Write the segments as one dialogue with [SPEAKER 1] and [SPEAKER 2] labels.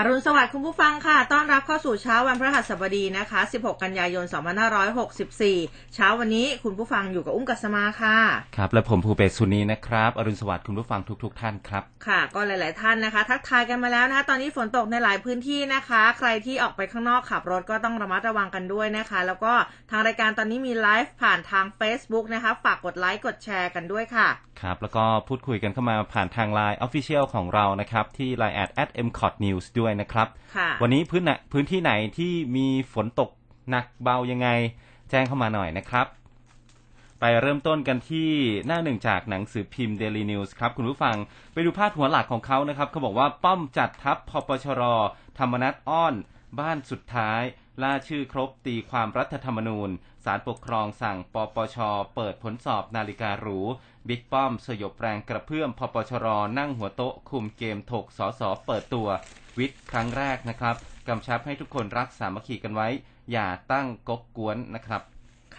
[SPEAKER 1] อรุณสวัสดิ์คุณผู้ฟังค่ะ ต้อนรับเข้าสู่เช้าวันพฤหัสบดีนะคะ 16 กันยายน 2564 เช้าวันนี้คุณผู้ฟังอยู่กับอุ้มกัสมาค่ะ
[SPEAKER 2] ครับ และผมภูเบศสุนีนะครับ อรุณสวัสดิ์คุณผู้ฟังทุกๆท่านครับ
[SPEAKER 1] ค่ะ ก็หลาย ๆ ท่านนะคะ ทักทายกันมาแล้วนะคะ ตอนนี้ฝนตกในหลายพื้นที่นะคะ ใครที่ออกไปข้างนอกขับรถก็ต้องระมัดระวังกันด้วยนะคะ แล้วก็ทางรายการตอนนี้มีไลฟ์ผ่านทาง Facebook นะคะ ฝากกดไลค์ กดแชร์กันด้วยค่ะ
[SPEAKER 2] ครับ แล้วก็พูดคุยกันเข้ามาผ่านทาง Line Official ของเรา นะครับ ที่ Line at at m c o t news ด้วยนะครับ
[SPEAKER 1] ค่ะ
[SPEAKER 2] วันนี้พื้นไหนพื้นที่ไหนที่มีฝนตกหนักเบายังไง แจ้งเข้ามาหน่อยนะครับ ไปเริ่มต้นกันที่หน้าหนึ่งจากหนังสือพิมพ์ Daily News ครับ คุณผู้ฟังไปดูพาดหัวหลักของเขานะครับเขาบอกว่าป้อมจัดทัพพปชร ธรรมนัตอ้อน บ้านสุดท้ายล่าชื่อครบตีความรัฐธรรมนูญศาลปกครองสั่งปปช เปิดผลสอบนาฬิกาหรู บิ๊กป้อมสยบแรงกระเพื่อมพปชร นั่งหัวโต๊ะคุมเกมถกสสเปิดตัว วิทย์ครั้งแรกนะครับกำชับให้ทุกคนรักสามัคคีกันไว้ อย่าตั้งก๊กกวนนะครับ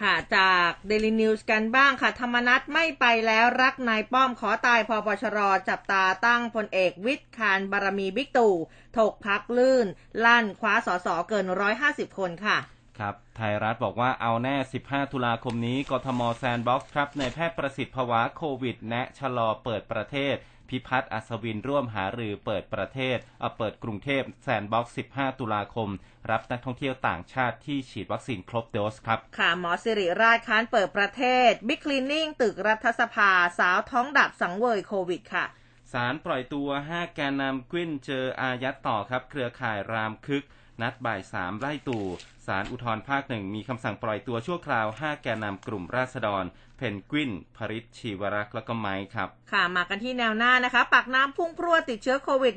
[SPEAKER 1] ค่ะจาก Daily News กันบ้างค่ะ ธรรมนัสไม่ไปแล้วรักนายป้อมขอตายพปชรจับตาตั้งพลเอกวิชญ์คานบารมีบิ๊กตู่ถกพรรคลื่น ลั่นคว้าสอสอเกิน150คนค่ะ
[SPEAKER 2] ครับไทยรัฐบอกว่าเอาแน่ 15 ตุลาคมนี้ กทมแซนด์บ็อกซ์ครับ นายแพทย์ประสิทธิ์ภาวะโควิด แนะชะลอเปิดประเทศ พิพัฒน์อัศวินร่วมหารือเปิดประเทศเอาเปิดกรุงเทพแซนด์บ็อกซ์15 ตุลาคม รับนักท่องเที่ยวต่างชาติที่ฉีดวัคซีนครบโดสครับ
[SPEAKER 1] ค่ะหมอสิริราชค้านเปิดประเทศบิ๊กคลีนนิ่งตึกรัฐสภาสาวท้องดับสังเวยโควิดค่ะ
[SPEAKER 2] ศาลปล่อยตัว 5 แกนนำกวิ้นเจออายัดต่อครับ เครือข่ายรามคึก นัดบ่าย3ไล่ตู่ศาลอุทธรภาคหนึ่งมีคำสั่งปล่อยตัวชั่วคราว 5 แกนนำกลุ่มราษฎร เพนกวินพริชชีวรักษ์แล้วก็ไม้ครับ
[SPEAKER 1] ค่ะมากันที่แนวหน้านะคะ ปากน้ำพุ่งพรวดติดเชื้อโควิด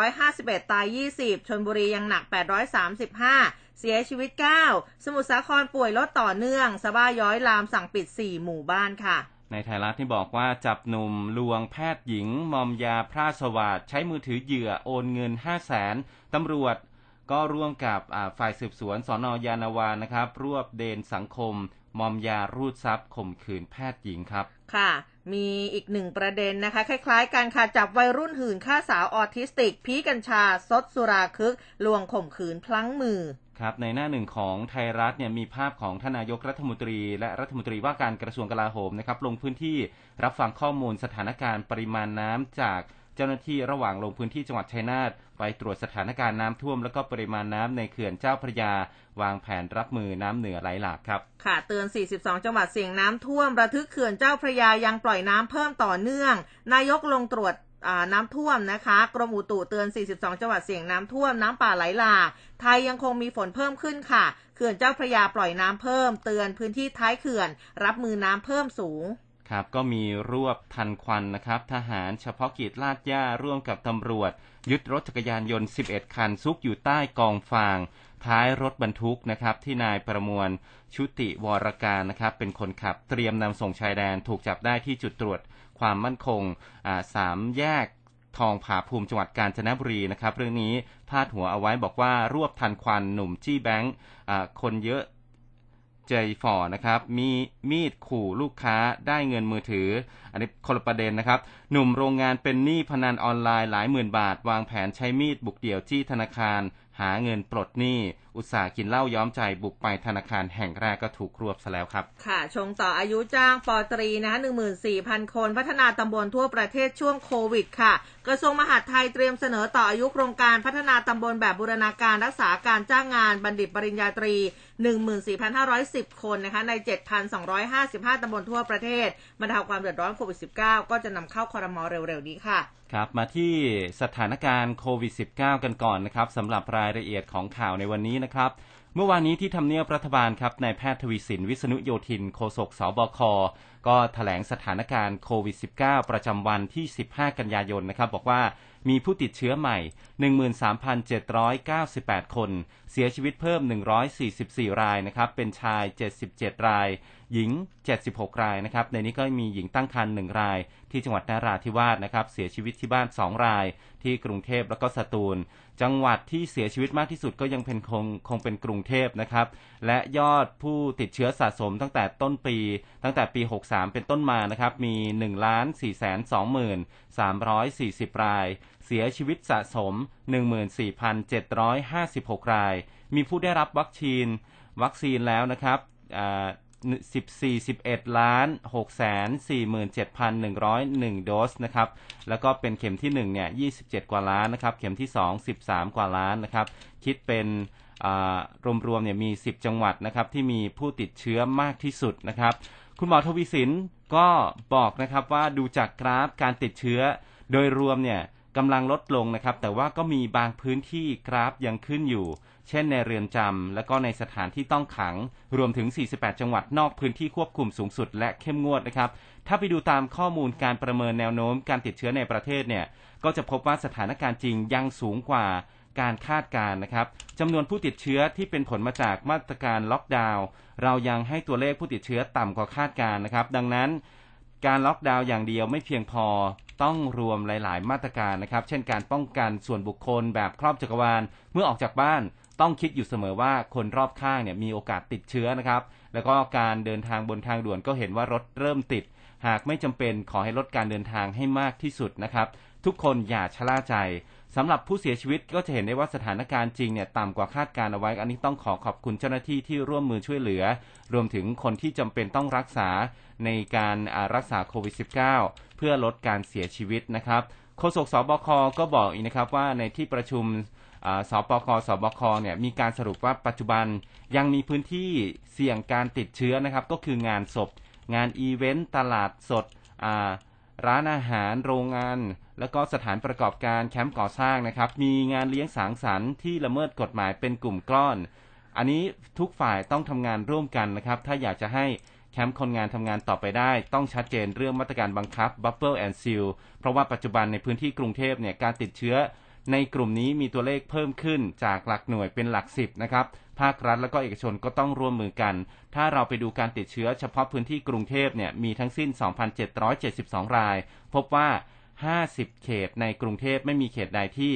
[SPEAKER 1] 1,351 ตาย 20 ชนบุรียังหนัก 835 เสียชีวิต 9 สมุทรสาครป่วยลดต่อเนื่องสะบ้าย้อยลามสั่งปิด 4 หมู่บ้านค่ะ
[SPEAKER 2] ในไทยรัฐที่บอกว่าจับหนุ่มลวงแพทย์หญิง มอมยาพระสวัสดใช้มือถือเหยื่อโอนเงิน 5 0 0แสนตำรวจก็ร่วมกับอ่าฝ่ายสืบสวนสอนอยานาวานะครับ รวบเดนสังคม มอมยารูดทรัพย์ข่มขืนแพทย์หญิงครับ
[SPEAKER 1] ค่ะ มีอีกหนึ่งประเด็นนะคะ คล้ายๆกันค่ะ จับวัยรุ่นหื่นฆ่าสาวออทิสติก พีกัญชา ซดสุราคึก ลวงข่มขืนพลั้งมือ
[SPEAKER 2] ครับ ในหน้าหนึ่งของไทยรัฐเนี่ยมีภาพของท่านนายกรัฐมนตรี และรัฐมนตรีว่าการกระทรวงกลาโหมนะครับลงพื้นที่รับฟังข้อมูลสถานการณ์ปริมาณน้ำจาก เจ้าหน้าที่ระหว่างลงพื้นที่จังหวัดชัยนาทไปตรวจสถานการณ์น้ำท่วม แล้วก็ปริมาณน้ำในเขื่อนเจ้าพระยา วางแผนรับมือน้ำเหนือไหลหลากครับ
[SPEAKER 1] ค่ะเตือน 42 จังหวัดเสี่ยงน้ำท่วม ระทึกเขื่อนเจ้าพระยายังปล่อยน้ำเพิ่มต่อเนื่อง นายกลงตรวจน้ำท่วมนะคะ กรมอุตุเตือน 42 จังหวัดเสี่ยงน้ำท่วม น้ำป่าไหลหลากไทยยังคงมีฝนเพิ่มขึ้นค่ะ เขื่อนเจ้าพระยาปล่อยน้ำเพิ่ม เตือนพื้นที่ท้ายเขื่อน รับมือน้ำเพิ่มสูง
[SPEAKER 2] ครับก็มีรวบทันควันนะครับ ทหารเฉพาะกิจลาดย่าร่วมกับตำรวจ ยึดรถจักรยานยนต์ 11 คันซุกอยู่ใต้กองฟาง ท้ายรถบรรทุกนะครับ ที่นายประมวลชุติวรการนะครับ เป็นคนขับเตรียมนำส่งชายแดนถูกจับได้ที่จุดตรวจความมั่นคงสามแยกทองผาภูมิจังหวัดกาญจนบุรีนะครับ เรื่องนี้พาดหัวเอาไว้บอกว่ารวบทันควันหนุ่มจี้แบงค์คนเยอะ ใจฝ่อนะครับ มีมีดขู่ลูกค้าได้เงินมือถือ อันนี้คนละประเด็นนะครับ หนุ่มโรงงานเป็นหนี้พนันออนไลน์หลายหมื่นบาท วางแผนใช้มีดบุกเดี่ยวจี้ธนาคาร หาเงินปลดหนี้ อุตสาห์กินเหล้าย้อมใจบุกไปธนาคารแห่งแรกก็ถูกรวบซะแล้วครับ
[SPEAKER 1] ค่ะ ชงต่ออายุจ้างปอตรีนะคะ14,000 คน พัฒนาตำบลทั่วประเทศช่วงโควิดค่ะ กระทรวงมหาดไทยเตรียมเสนอต่ออายุโครงการพัฒนาตำบลแบบบูรณาการรักษาการจ้างงานบัณฑิตปริญญาตรี 14,510 คนนะคะใน 7,255ตำบลทั่วประเทศบรรเทาความเดือดร้อนโควิด -19 ก็จะนำเข้าคอรมอเร็วๆนี้ค่ะ
[SPEAKER 2] ครับมาที่สถานการณ์โควิด -19 กันก่อนนะครับสำหรับรายละเอียดของข่าวในวันนี้นะครับ เมื่อวานนี้ที่ทำเนียบรัฐบาลครับนายแพทย์ทวีสินวิษณุโยธินโฆษกสบค ก็ถแถลงสถานการณ์โควิด -19 ประจำวันที่ 15 กันยายนนะครับ บอกว่ามีผู้ติดเชื้อใหม่ 13,798 คน เสียชีวิตเพิ่ม 144 รายนะครับ เป็นชาย 77 ราย หญิง 76 รายนะครับ ในนี้ก็มีหญิงตั้งครรภ์1ราย ที่จังหวัดนาราธิวาสนะครับ เสียชีวิตที่บ้าน 2 ราย ที่กรุงเทพแล้วก็สตูล จังหวัดที่เสียชีวิตมากที่สุดก็ยังเป็นคงคงเป็นกรุงเทพนะครับ และยอดผู้ติดเชื้อสะสมตั้งแต่ต้นปี ตั้งแต่ปี 63 เป็นต้นมานะครับ มี1 4 2 340 ราย เสียชีวิตสะสม 14,756 ราย มีผู้ได้รับวัคซีน วัคซีนแล้วนะครับ 14 11ล้าน6 4 7 1 0 1 โดสนะครับ แล้วก็เป็นเข็มที่ 1 เนี่ย 27 กว่าล้านนะครับ เข็มที่ 2 13 กว่าล้านนะครับ คิดเป็นรวมๆ เนี่ยมี 10 จังหวัดนะครับ ที่มีผู้ติดเชื้อมากที่สุดนะครับ คุณหมอทวีสินก็บอกนะครับว่าดูจากกราฟการติดเชื้อโดยรวมเนี่ยกำลังลดลงนะครับ แต่ว่าก็มีบางพื้นที่กราฟยังขึ้นอยู่ เช่นในเรือนจำและก็ในสถานที่ต้องขัง รวมถึง 48 จังหวัดนอกพื้นที่ควบคุมสูงสุด และเข้มงวดนะครับ ถ้าไปดูตามข้อมูลการประเมินแนวโน้มการติดเชื้อในประเทศเนี่ย ก็จะพบว่าสถานการณ์จริงยังสูงกว่าการคาดการนะครับจำนวนผู้ติดเชื้อที่เป็นผลมาจากมาตรการล็อกดาวน์เรายังให้ตัวเลขผู้ติดเชื้อต่ำกว่าคาดการนะครับ ดังนั้นการล็อกดาวน์อย่างเดียวไม่เพียงพอต้องรวมหลาย ๆ มาตรการนะครับ เช่นการป้องกันส่วนบุคคลแบบครอบจักรวาล เมื่อออกจากบ้าน ต้องคิดอยู่เสมอว่าคนรอบข้างเนี่ยมีโอกาสติดเชื้อนะครับ แล้วก็การเดินทางบนทางด่วนก็เห็นว่ารถเริ่มติด หากไม่จำเป็นขอให้ลดการเดินทางให้มากที่สุดนะครับ ทุกคนอย่าชะล่าใจสำหรับผู้เสียชีวิตก็จะเห็นได้ว่าสถานการณ์จริงเนี่ยต่ำกว่าคาดการเอาไว้ อันนี้ต้องขอขอบคุณเจ้าหน้าที่ที่ร่วมมือช่วยเหลือ รวมถึงคนที่จำเป็นต้องรักษาในการรักษาโควิด -19 เพื่อลดการเสียชีวิตนะครับโฆษกสบคก็บอกอีกนะครับว่าในที่ประชุม สปคสบคเนี่ยมีการสรุปว่าปัจจุบันยังมีพื้นที่เสี่ยงการติดเชื้อนะครับ ก็คืองานศพ งานอีเวนต์ตลาดสดร้านอาหารโรงงาน แล้วก็สถานประกอบการแคมป์ก่อสร้างนะครับ มีงานเลี้ยงสังสรรค์ที่ละเมิดกฎหมายเป็นกลุ่มก้อน อันนี้ทุกฝ่ายต้องทำงานร่วมกันนะครับ ถ้าอยากจะให้แคมป์คนงานทำงานต่อไปได้ ต้องชัดเจนเรื่องมาตรการบังคับ Bubble and Seal เพราะว่าปัจจุบันในพื้นที่กรุงเทพเนี่ยการติดเชื้อ ในกลุ่มนี้มีตัวเลขเพิ่มขึ้นจากหลักหน่วยเป็นหลักสิบนะครับ ภาครัฐและก็เอกชนก็ต้องร่วมมือกัน ถ้าเราไปดูการติดเชื้อเฉพาะพื้นที่กรุงเทพเนี่ยมีทั้งสิ้น 2,772 ราย พบว่า 50 เขตในกรุงเทพไม่มีเขตใดที่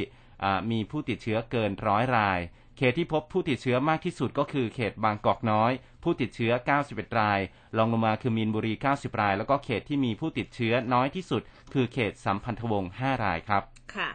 [SPEAKER 2] มีผู้ติดเชื้อเกินร้อยราย เขตที่พบผู้ติดเชื้อมากที่สุดก็คือเขตบางกอกน้อย ผู้ติดเชื้อ 91 รายรองลงมาคือมีนบุรี 90 ราย แล้วก็เขตที่มีผู้ติดเชื้อน้อยที่สุด คือเขตสัมพันธวงศ์ 5 รายครับ
[SPEAKER 1] ค่ะ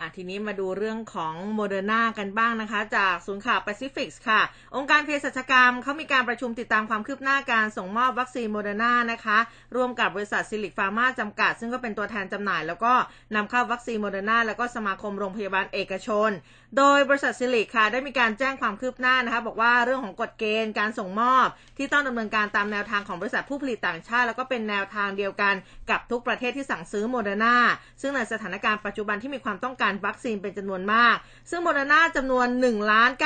[SPEAKER 1] อะทีนี้มาดูเรื่องของโมเดอร์นากันบ้างนะคะ จากศูนย์ข่าวแปซิฟิกส์ค่ะ องค์การเภสัชกรรมเขามีการประชุมติดตามความคืบหน้าการส่งมอบวัคซีนโมเดอร์นานะคะ ร่วมกับบริษัทซิลลิคฟาร์มาจำกัด ซึ่งก็เป็นตัวแทนจำหน่าย แล้วก็นำเข้าวัคซีนโมเดอร์นาแล้วก็สมาคมโรงพยาบาลเอกชน โดยบริษัทซิลลิคค่ะได้มีการแจ้งความคืบหน้านะคะบอกว่าเรื่องของกฎเกณฑ์การส่งมอบที่ต้องดำเนินการตามแนวทางของบริษัทผู้ผลิตต่างชาติ แล้วก็เป็นแนวทางเดียวกันกับทุกประเทศที่สั่งซื้อโมเดอร์นาซึ่งในสถานการณ์ปัจจุบันที่มีความต้องการวัคซีนเป็นจำนวนมาก ซึ่งโมเดอร์นาจำนวน1ล้าน9 5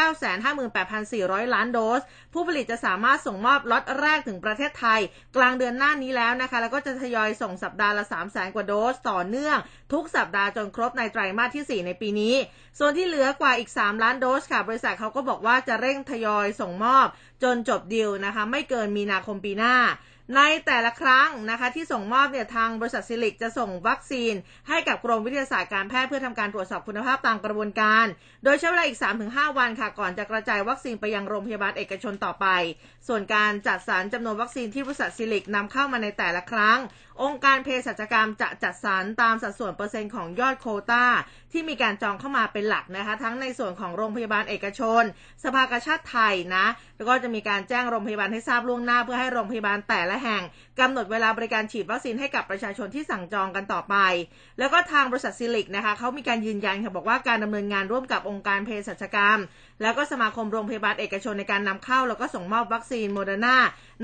[SPEAKER 1] 8 4 0 0 ล้านโดส ผู้ผลิตจะสามารถส่งมอบล็อตแรกถึงประเทศไทย กลางเดือนหน้านี้แล้วนะคะ แล้วก็จะทยอยส่งสัปดาห์ละ3 0 0แสนกว่าโดสต่อเนื่อง ทุกสัปดาห์จนครบในไตรมาสที่ 4 ในปีนี้ ส่วนที่เหลือกว่าอีก 3 ล้านโดสค่ะ บริษัทเขาก็บอกว่าจะเร่งทยอยส่งมอบจนจบดีลนะคะ ไม่เกินมีนาคมปีหน้า ในแต่ละครั้งนะคะที่ส่งมอบเนี่ยทางบริษัทซิลิกจะส่งวัคซีน ให้กับกรมวิทยาศาสตร์การแพทย์เพื่อทำการตรวจสอบคุณภาพตามกระบวนการ โดยใช้เวลาอีก 3-5 วันค่ะ ก่อนจะกระจายวัคซีนไปยังโรงพยาบาลเอกชนต่อไป ส่วนการจัดสรรจำนวนวัคซีนที่บริษัทซิลลิคนำเข้ามาในแต่ละครั้ง องค์การเภสัชกรรมจะจัดสรรตามสัดส่วนเปอร์เซ็นต์ของยอดโควตาที่มีการจองเข้ามาเป็นหลักนะคะ ทั้งในส่วนของโรงพยาบาลเอกชน สภากาชาติไทยนะ แล้วก็จะมีการแจ้งโรงพยาบาลให้ทราบล่วงหน้า เพื่อให้โรงพยาบาลแต่ละแห่งกำหนดเวลาบริการฉีดวัคซีนให้กับประชาชนที่สั่งจองกันต่อไป แล้วก็ทางบริษัทซิลลิคนะคะเขามีการยืนยันค่ะบอกว่าการดำเนินงานร่วมกับองค์การเภสัชกรรม แล้วก็สมาคมโรงพยาบาลเอกชนในการนำเข้า แล้วก็ส่งมอบวัคซีนโมเดอร์นา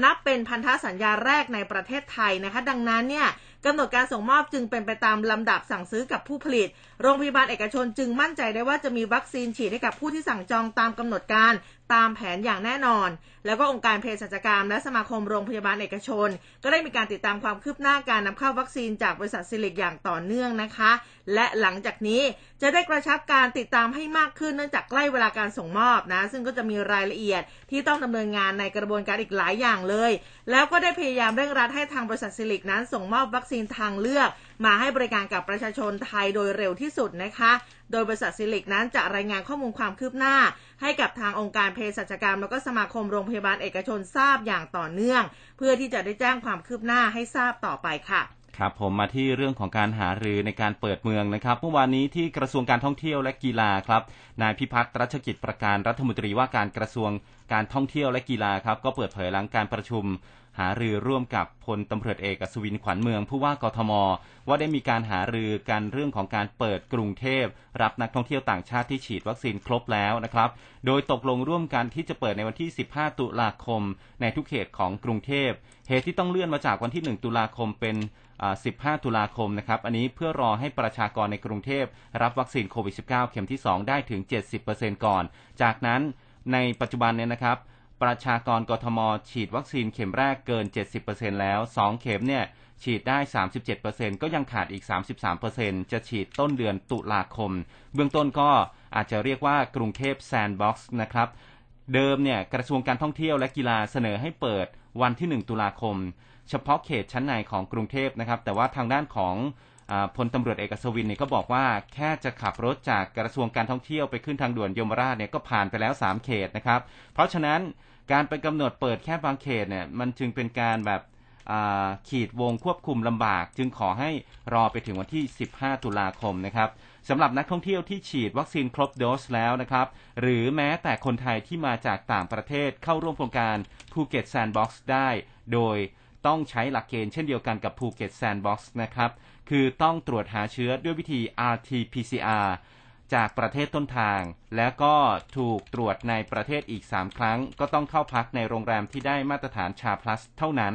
[SPEAKER 1] นับเป็นพันธสัญญาแรกในประเทศไทยนะคะ ดังนั้นเนี่ย กำหนดการส่งมอบจึงเป็นไปตามลำดับสั่งซื้อกับผู้ผลิต โรงพยาบาลเอกชนจึงมั่นใจได้ว่าจะมีวัคซีนฉีดให้กับผู้ที่สั่งจองตามกำหนดการตามแผนอย่างแน่นอน แล้วก็องค์การเภสัชกรรม และสมาคมโรงพยาบาลเอกชน ก็ได้มีการติดตามความคืบหน้าการนำเข้าวัคซีนจากบริษัทซิลลิคอย่างต่อเนื่องนะคะ และหลังจากนี้จะได้กระชับการติดตามให้มากขึ้นเนื่องจากใกล้เวลาการส่งมอบนะ ซึ่งก็จะมีรายละเอียดที่ต้องดำเนินงานในกระบวนการอีกหลายอย่างเลย แล้วก็ได้พยายามเร่งรัดให้ทางบริษัทซิลิกนั้นส่งมอบวัคซีนทางเลือกมาให้บริการกับประชาชนไทยโดยเร็วที่สุดนะคะ โดยบริษัทซิลิกนั้นจะรายงานข้อมูลความคืบหน้า ให้กับทางองค์การเภสัชกรรม แล้วก็สมาคมโรงพยาบาลเอกชนทราบอย่างต่อเนื่อง เพื่อที่จะได้แจ้งความคืบหน้าให้ทราบต่อไปค่ะ
[SPEAKER 2] ครับผมมาที่เรื่องของการหารือในการเปิดเมืองนะครับเมื่อวานนี้ที่กระทรวงการท่องเที่ยวและกีฬาครับนายพิพัฒน์รัชกิจประการรัฐมนตรีว่าการกระทรวงการท่องเที่ยวและกีฬาครับก็เปิดเผยหลังการประชุม หารือร่วมกับพลตำรวจเอกอัศวินขวัญเมือง ผู้ว่ากทม ว่าได้มีการหารือกันเรื่องของการเปิดกรุงเทพ รับนักท่องเที่ยวต่างชาติที่ฉีดวัคซีนครบแล้วนะครับ โดยตกลงร่วมกันที่จะเปิดในวันที่ 15 ตุลาคม ในทุกเขตของกรุงเทพเหตุที่ต้องเลื่อนมาจากวันที่ 1 ตุลาคมเป็น15 ตุลาคมนะครับ อันนี้เพื่อรอให้ประชากรในกรุงเทพ รับวัคซีนโควิด -19 เข็มที่ 2 ได้ถึง 70%ก่อน จากนั้นในปัจจุบันเนี่ยนะครับ ประชากรกทม ฉีดวัคซีนเข็มแรกเกิน 70%แล้ว 2 เข็มเนี่ยฉีดได้ 37%ก็ยังขาดอีก 33%จะฉีดต้นเดือนตุลาคม เบื้องต้นก็อาจจะเรียกว่ากรุงเทพแซนด์บ็อกซ์นะครับ เดิมเนี่ยกระทรวงการท่องเที่ยวและกีฬาเสนอให้เปิดวันที่ 1 ตุลาคม เฉพาะเขตชั้นในของกรุงเทพนะครับ แต่ว่าทางด้านของอพลตำรวจเอกอัศวินเนี่ยก็บอกว่าแค่จะขับรถจากกระทรวงการท่องเที่ยวไปขึ้นทางด่วนยมราชเนี่ยก็ผ่านไปแล้ว 3 เขตนะครับ เพราะฉะนั้น การไปกำหนดเปิดแค่บางเขตเนี่ยมันจึงเป็นการแบบขีดวงควบคุมลำบาก จึงขอให้รอไปถึงวันที่ 15 ตุลาคมนะครับสำหรับนักท่องเที่ยวที่ฉีดวัคซีนครบโดสแล้วนะครับ หรือแม้แต่คนไทยที่มาจากต่างประเทศเข้าร่วมโครงการภูเก็ตแซนด์บ็อกซ์ได้ โดยต้องใช้หลักเกณฑ์เช่นเดียวกันกับภูเก็ตแซนด์บ็อกซ์นะครับ คือต้องตรวจหาเชื้อด้วยวิธี RT-PCR จากประเทศต้นทาง แล้วก็ถูกตรวจในประเทศอีก 3 ครั้ง ก็ต้องเข้าพักในโรงแรมที่ได้มาตรฐาน SHA Plus เท่านั้น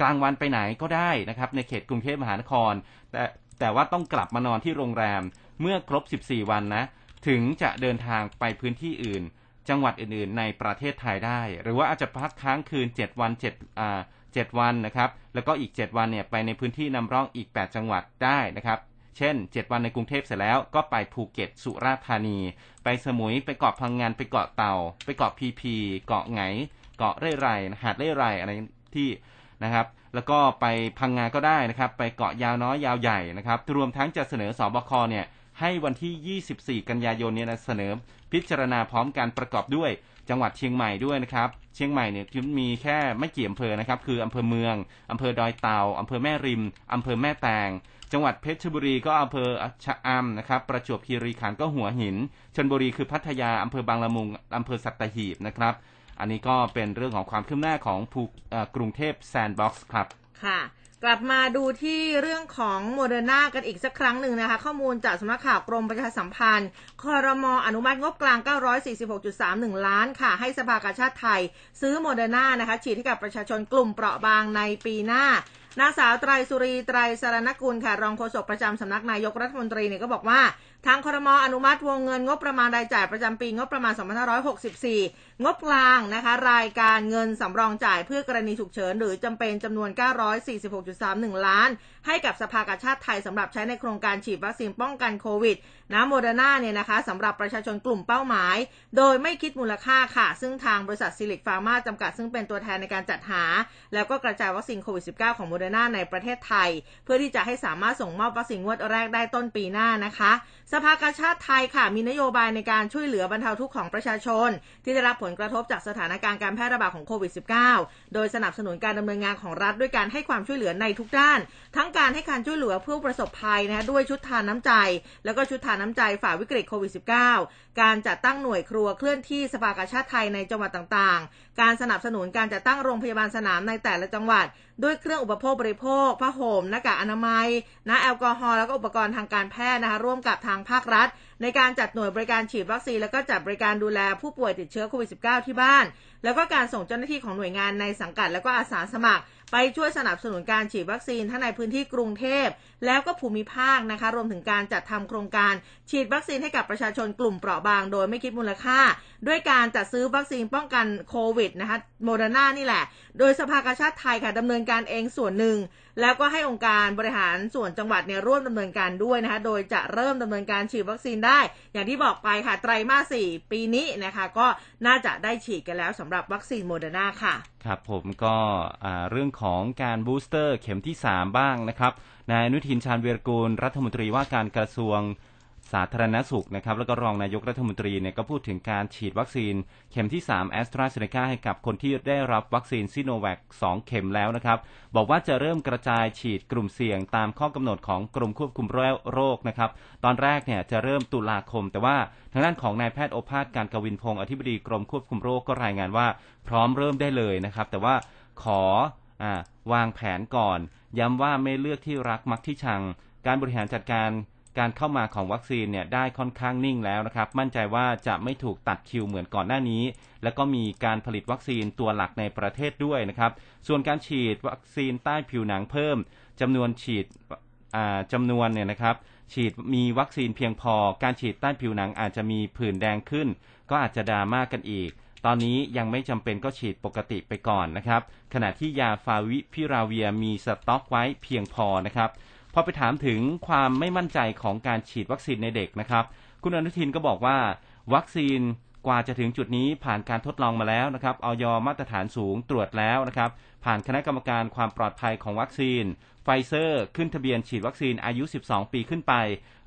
[SPEAKER 2] กลางวันไปไหนก็ได้นะครับในเขตกรุงเทพมหานคร แต่แต่ว่าต้องกลับมานอนที่โรงแรมเมื่อครบ 14 วันนะ ถึงจะเดินทางไปพื้นที่อื่น จังหวัดอื่นๆ ในประเทศไทยได้ หรือว่าอาจจะพักค้างคืน 7 วัน7อ่า7วันนะครับ แล้วก็อีก 7 วันเนี่ยไปในพื้นที่นำร่องอีก 8 จังหวัดได้นะครับ เช่น 7 วันในกรุงเทพเสร็จแล้วก็ไปภูเก็ตสุราษฎร์ธานี ไปสมุยไปเกาะพังงานไปเกาะเต่า ไปเกาะพีพีเกาะไหงเกาะเร่ไรหาดเร่ไรอะไรที่นะครับแล้วก็ไปพังงาก็ได้นะครับ ไปเกาะยาวน้อยยาวใหญ่นะครับรวมทั้งจะเสนอสบคเนี่ยให้วันที่ 24 กันยายนเนี่ยนะเสนอพิจารณาพร้อมการประกอบด้วย จังหวัดเชียงใหม่ด้วยนะครับ เชียงใหม่เนี่ยมีแค่ไม่กี่อำเภอนะครับ คืออำเภอเมืองอำเภอดอยเตาอำเภอแม่ริมอำเภอแม่แตง จังหวัดเพชรบุรีก็อำเภอชะอำนะครับ ประจวบคีรีขันธ์ก็หัวหินชนบุรีคือพัทยาอำเภอบางละมุงอำเภอสัตหีบนะครับ อันนี้ก็เป็นเรื่องของความคืบหน้าของภูกรุงเทพแซนด์บ็อกซ์ครับ
[SPEAKER 1] ค่ะ กลับมาดูที่เรื่องของโมเดอร์นากันอีกสักครั้งหนึ่งนะคะ ข้อมูลจากสำนักข่าวกรมประชาสัมพันธ์คอรมออนุมัติงบกลาง 946.31 ล้านค่ะ ให้สภากาชาติไทย ซื้อโมเดอร์นานะคะ ฉีดให้กับประชาชนกลุ่มเปราะบางในปีหน้านางสาวไตรศุลีไตรสรณกุลค่ะ รองโฆษกประจำสำนักนายกรัฐมนตรีเนี่ยก็บอกว่าทางคอรมออนุมัติวงเงินงบประมาณรายจ่ายประจำปีงบประมาณ 2564 งบกลางนะคะ รายการเงินสำรองจ่ายเพื่อกรณีฉุกเฉิน หรือจำเป็นจำนวน 946.31 ล้าน ให้กับสภากาชาติไทยสำหรับใช้ในโครงการฉีดวัคซีนป้องกันโควิดนะโมเดอร์นาเนี่ยนะคะสำหรับประชาชนกลุ่มเป้าหมาย โดยไม่คิดมูลค่าค่ะ ซึ่งทางบริษัทซิลลิคฟาร์มาจำกัดซึ่งเป็นตัวแทนในการจัดหา แล้วก็กระจายวัคซีนโควิด -19 ของโมเดอร์นาในประเทศไทย เพื่อที่จะให้สามารถส่งมอบวัคซีนงวดแรกได้ต้นปีหน้านะคะสภากาชาติไทยค่ะมีนโยบายในการช่วยเหลือบรรเทาทุกข์ของประชาชน ที่ได้รับผลกระทบจากสถานการณ์การแพร่ระบาดของโควิด -19 โดยสนับสนุนการดำเนินงานของรัฐด้วยการให้ความช่วยเหลือในทุกด้าน ทั้งการให้การช่วยเหลือผู้ประสบภัยนะคะด้วยชุดทานน้ำใจ แล้วก็ชุดทานน้ำใจฝ่าวิกฤตโควิด -19 การจัดตั้งหน่วยครัวเคลื่อนที่สภากาชาติไทยในจังหวัดต่างๆ การสนับสนุนการจัดตั้งโรงพยาบาลสนามในแต่ละจังหวัด ด้วยเครื่องอุปโภคบริโภคผ้าห่มหน้ากากอนามัยน้ำแอลกอฮอล์แล้วก็อุปกรณ์ทางการแพทย์นะคะร่วมกับทางภาครัฐ ในการจัดหน่วยบริการฉีดวัคซีนแล้วก็จัดบริการดูแลผู้ป่วยติดเชื้อโควิด -19 ที่บ้าน แล้วก็การส่งเจ้าหน้าที่ของหน่วยงานในสังกัดแล้วก็อาสาสมัคร ไปช่วยสนับสนุนการฉีดวัคซีนทั้งในพื้นที่กรุงเทพแล้วก็ภูมิภาคนะคะ รวมถึงการจัดทำโครงการฉีดวัคซีนให้กับประชาชนกลุ่มเปราะบาง โดยไม่คิดมูลค่า ด้วยการจัดซื้อวัคซีนป้องกันโควิดนะคะโมเดอร์นานี่แหละ โดยสภากาชาติไทยค่ะดำเนินการเองส่วนหนึ่ง แล้วก็ให้องค์การบริหารส่วนจังหวัดเนี่ยร่วมดำเนินการด้วยนะคะ โดยจะเริ่มดำเนินการฉีดวัคซีนได้ อย่างที่บอกไปค่ะไตรมาสสี่ปีนี้นะคะ ก็น่าจะได้ฉีดกันแล้วสำหรับวัคซีนโมเดอร์นาค่ะ
[SPEAKER 2] ครับผมก็เรื่องของการบูสเตอร์เข็มที่ 3 บ้างนะครับ นายอนุทินชาญวีรกูลรัฐมนตรีว่าการกระทรวงสาธารณสุขนะครับแล้วก็รองนายกรัฐมนตรีเนี่ยก็พูดถึงการฉีดวัคซีน เข็มที่ 3 แอสตราเซเนกาให้กับคนที่ได้รับวัคซีนซิโนแวค2เข็มแล้วนะครับ บอกว่าจะเริ่มกระจายฉีดกลุ่มเสี่ยงตามข้อกำหนดของกรมควบคุมโรคนะครับ ตอนแรกเนี่ยจะเริ่มตุลาคม แต่ว่าทางด้านของนายแพทย์โอภาสการกวินพงศ์อธิบดีกรมควบคุมโรคก็รายงานว่า พร้อมเริ่มได้เลยนะครับ แต่ว่าขออวางแผนก่อน ย้ำว่าไม่เลือกที่รักมักที่ชัง การบริหารจัดการการเข้ามาของวัคซีนเนี่ยได้ค่อนข้างนิ่งแล้วนะครับ มั่นใจว่าจะไม่ถูกตัดคิวเหมือนก่อนหน้านี้ แล้วก็มีการผลิตวัคซีนตัวหลักในประเทศด้วยนะครับ ส่วนการฉีดวัคซีนใต้ผิวหนังเพิ่มจำนวนฉีดอ่าจำนวนเนี่ยนะครับ ฉีดมีวัคซีนเพียงพอ การฉีดใต้ผิวหนังอาจจะมีผื่นแดงขึ้น ก็อาจจะดราม่ากกันอีก ตอนนี้ยังไม่จำเป็นก็ฉีดปกติไปก่อนนะครับ ขณะที่ยาฟาวิพิราเวียมีสต็อกไว้เพียงพอนะครับ พอไปถามถึงความไม่มั่นใจของการฉีดวัคซีนในเด็กนะครับ คุณอนุทินก็บอกว่า วัคซีนกว่าจะถึงจุดนี้ผ่านการทดลองมาแล้วนะครับอย.มาตรฐานสูงตรวจแล้วนะครับ ผ่านคณะกรรมการความปลอดภัยของวัคซีน ไฟเซอร์ ขึ้นทะเบียนฉีดวัคซีนอายุ 12 ปีขึ้นไป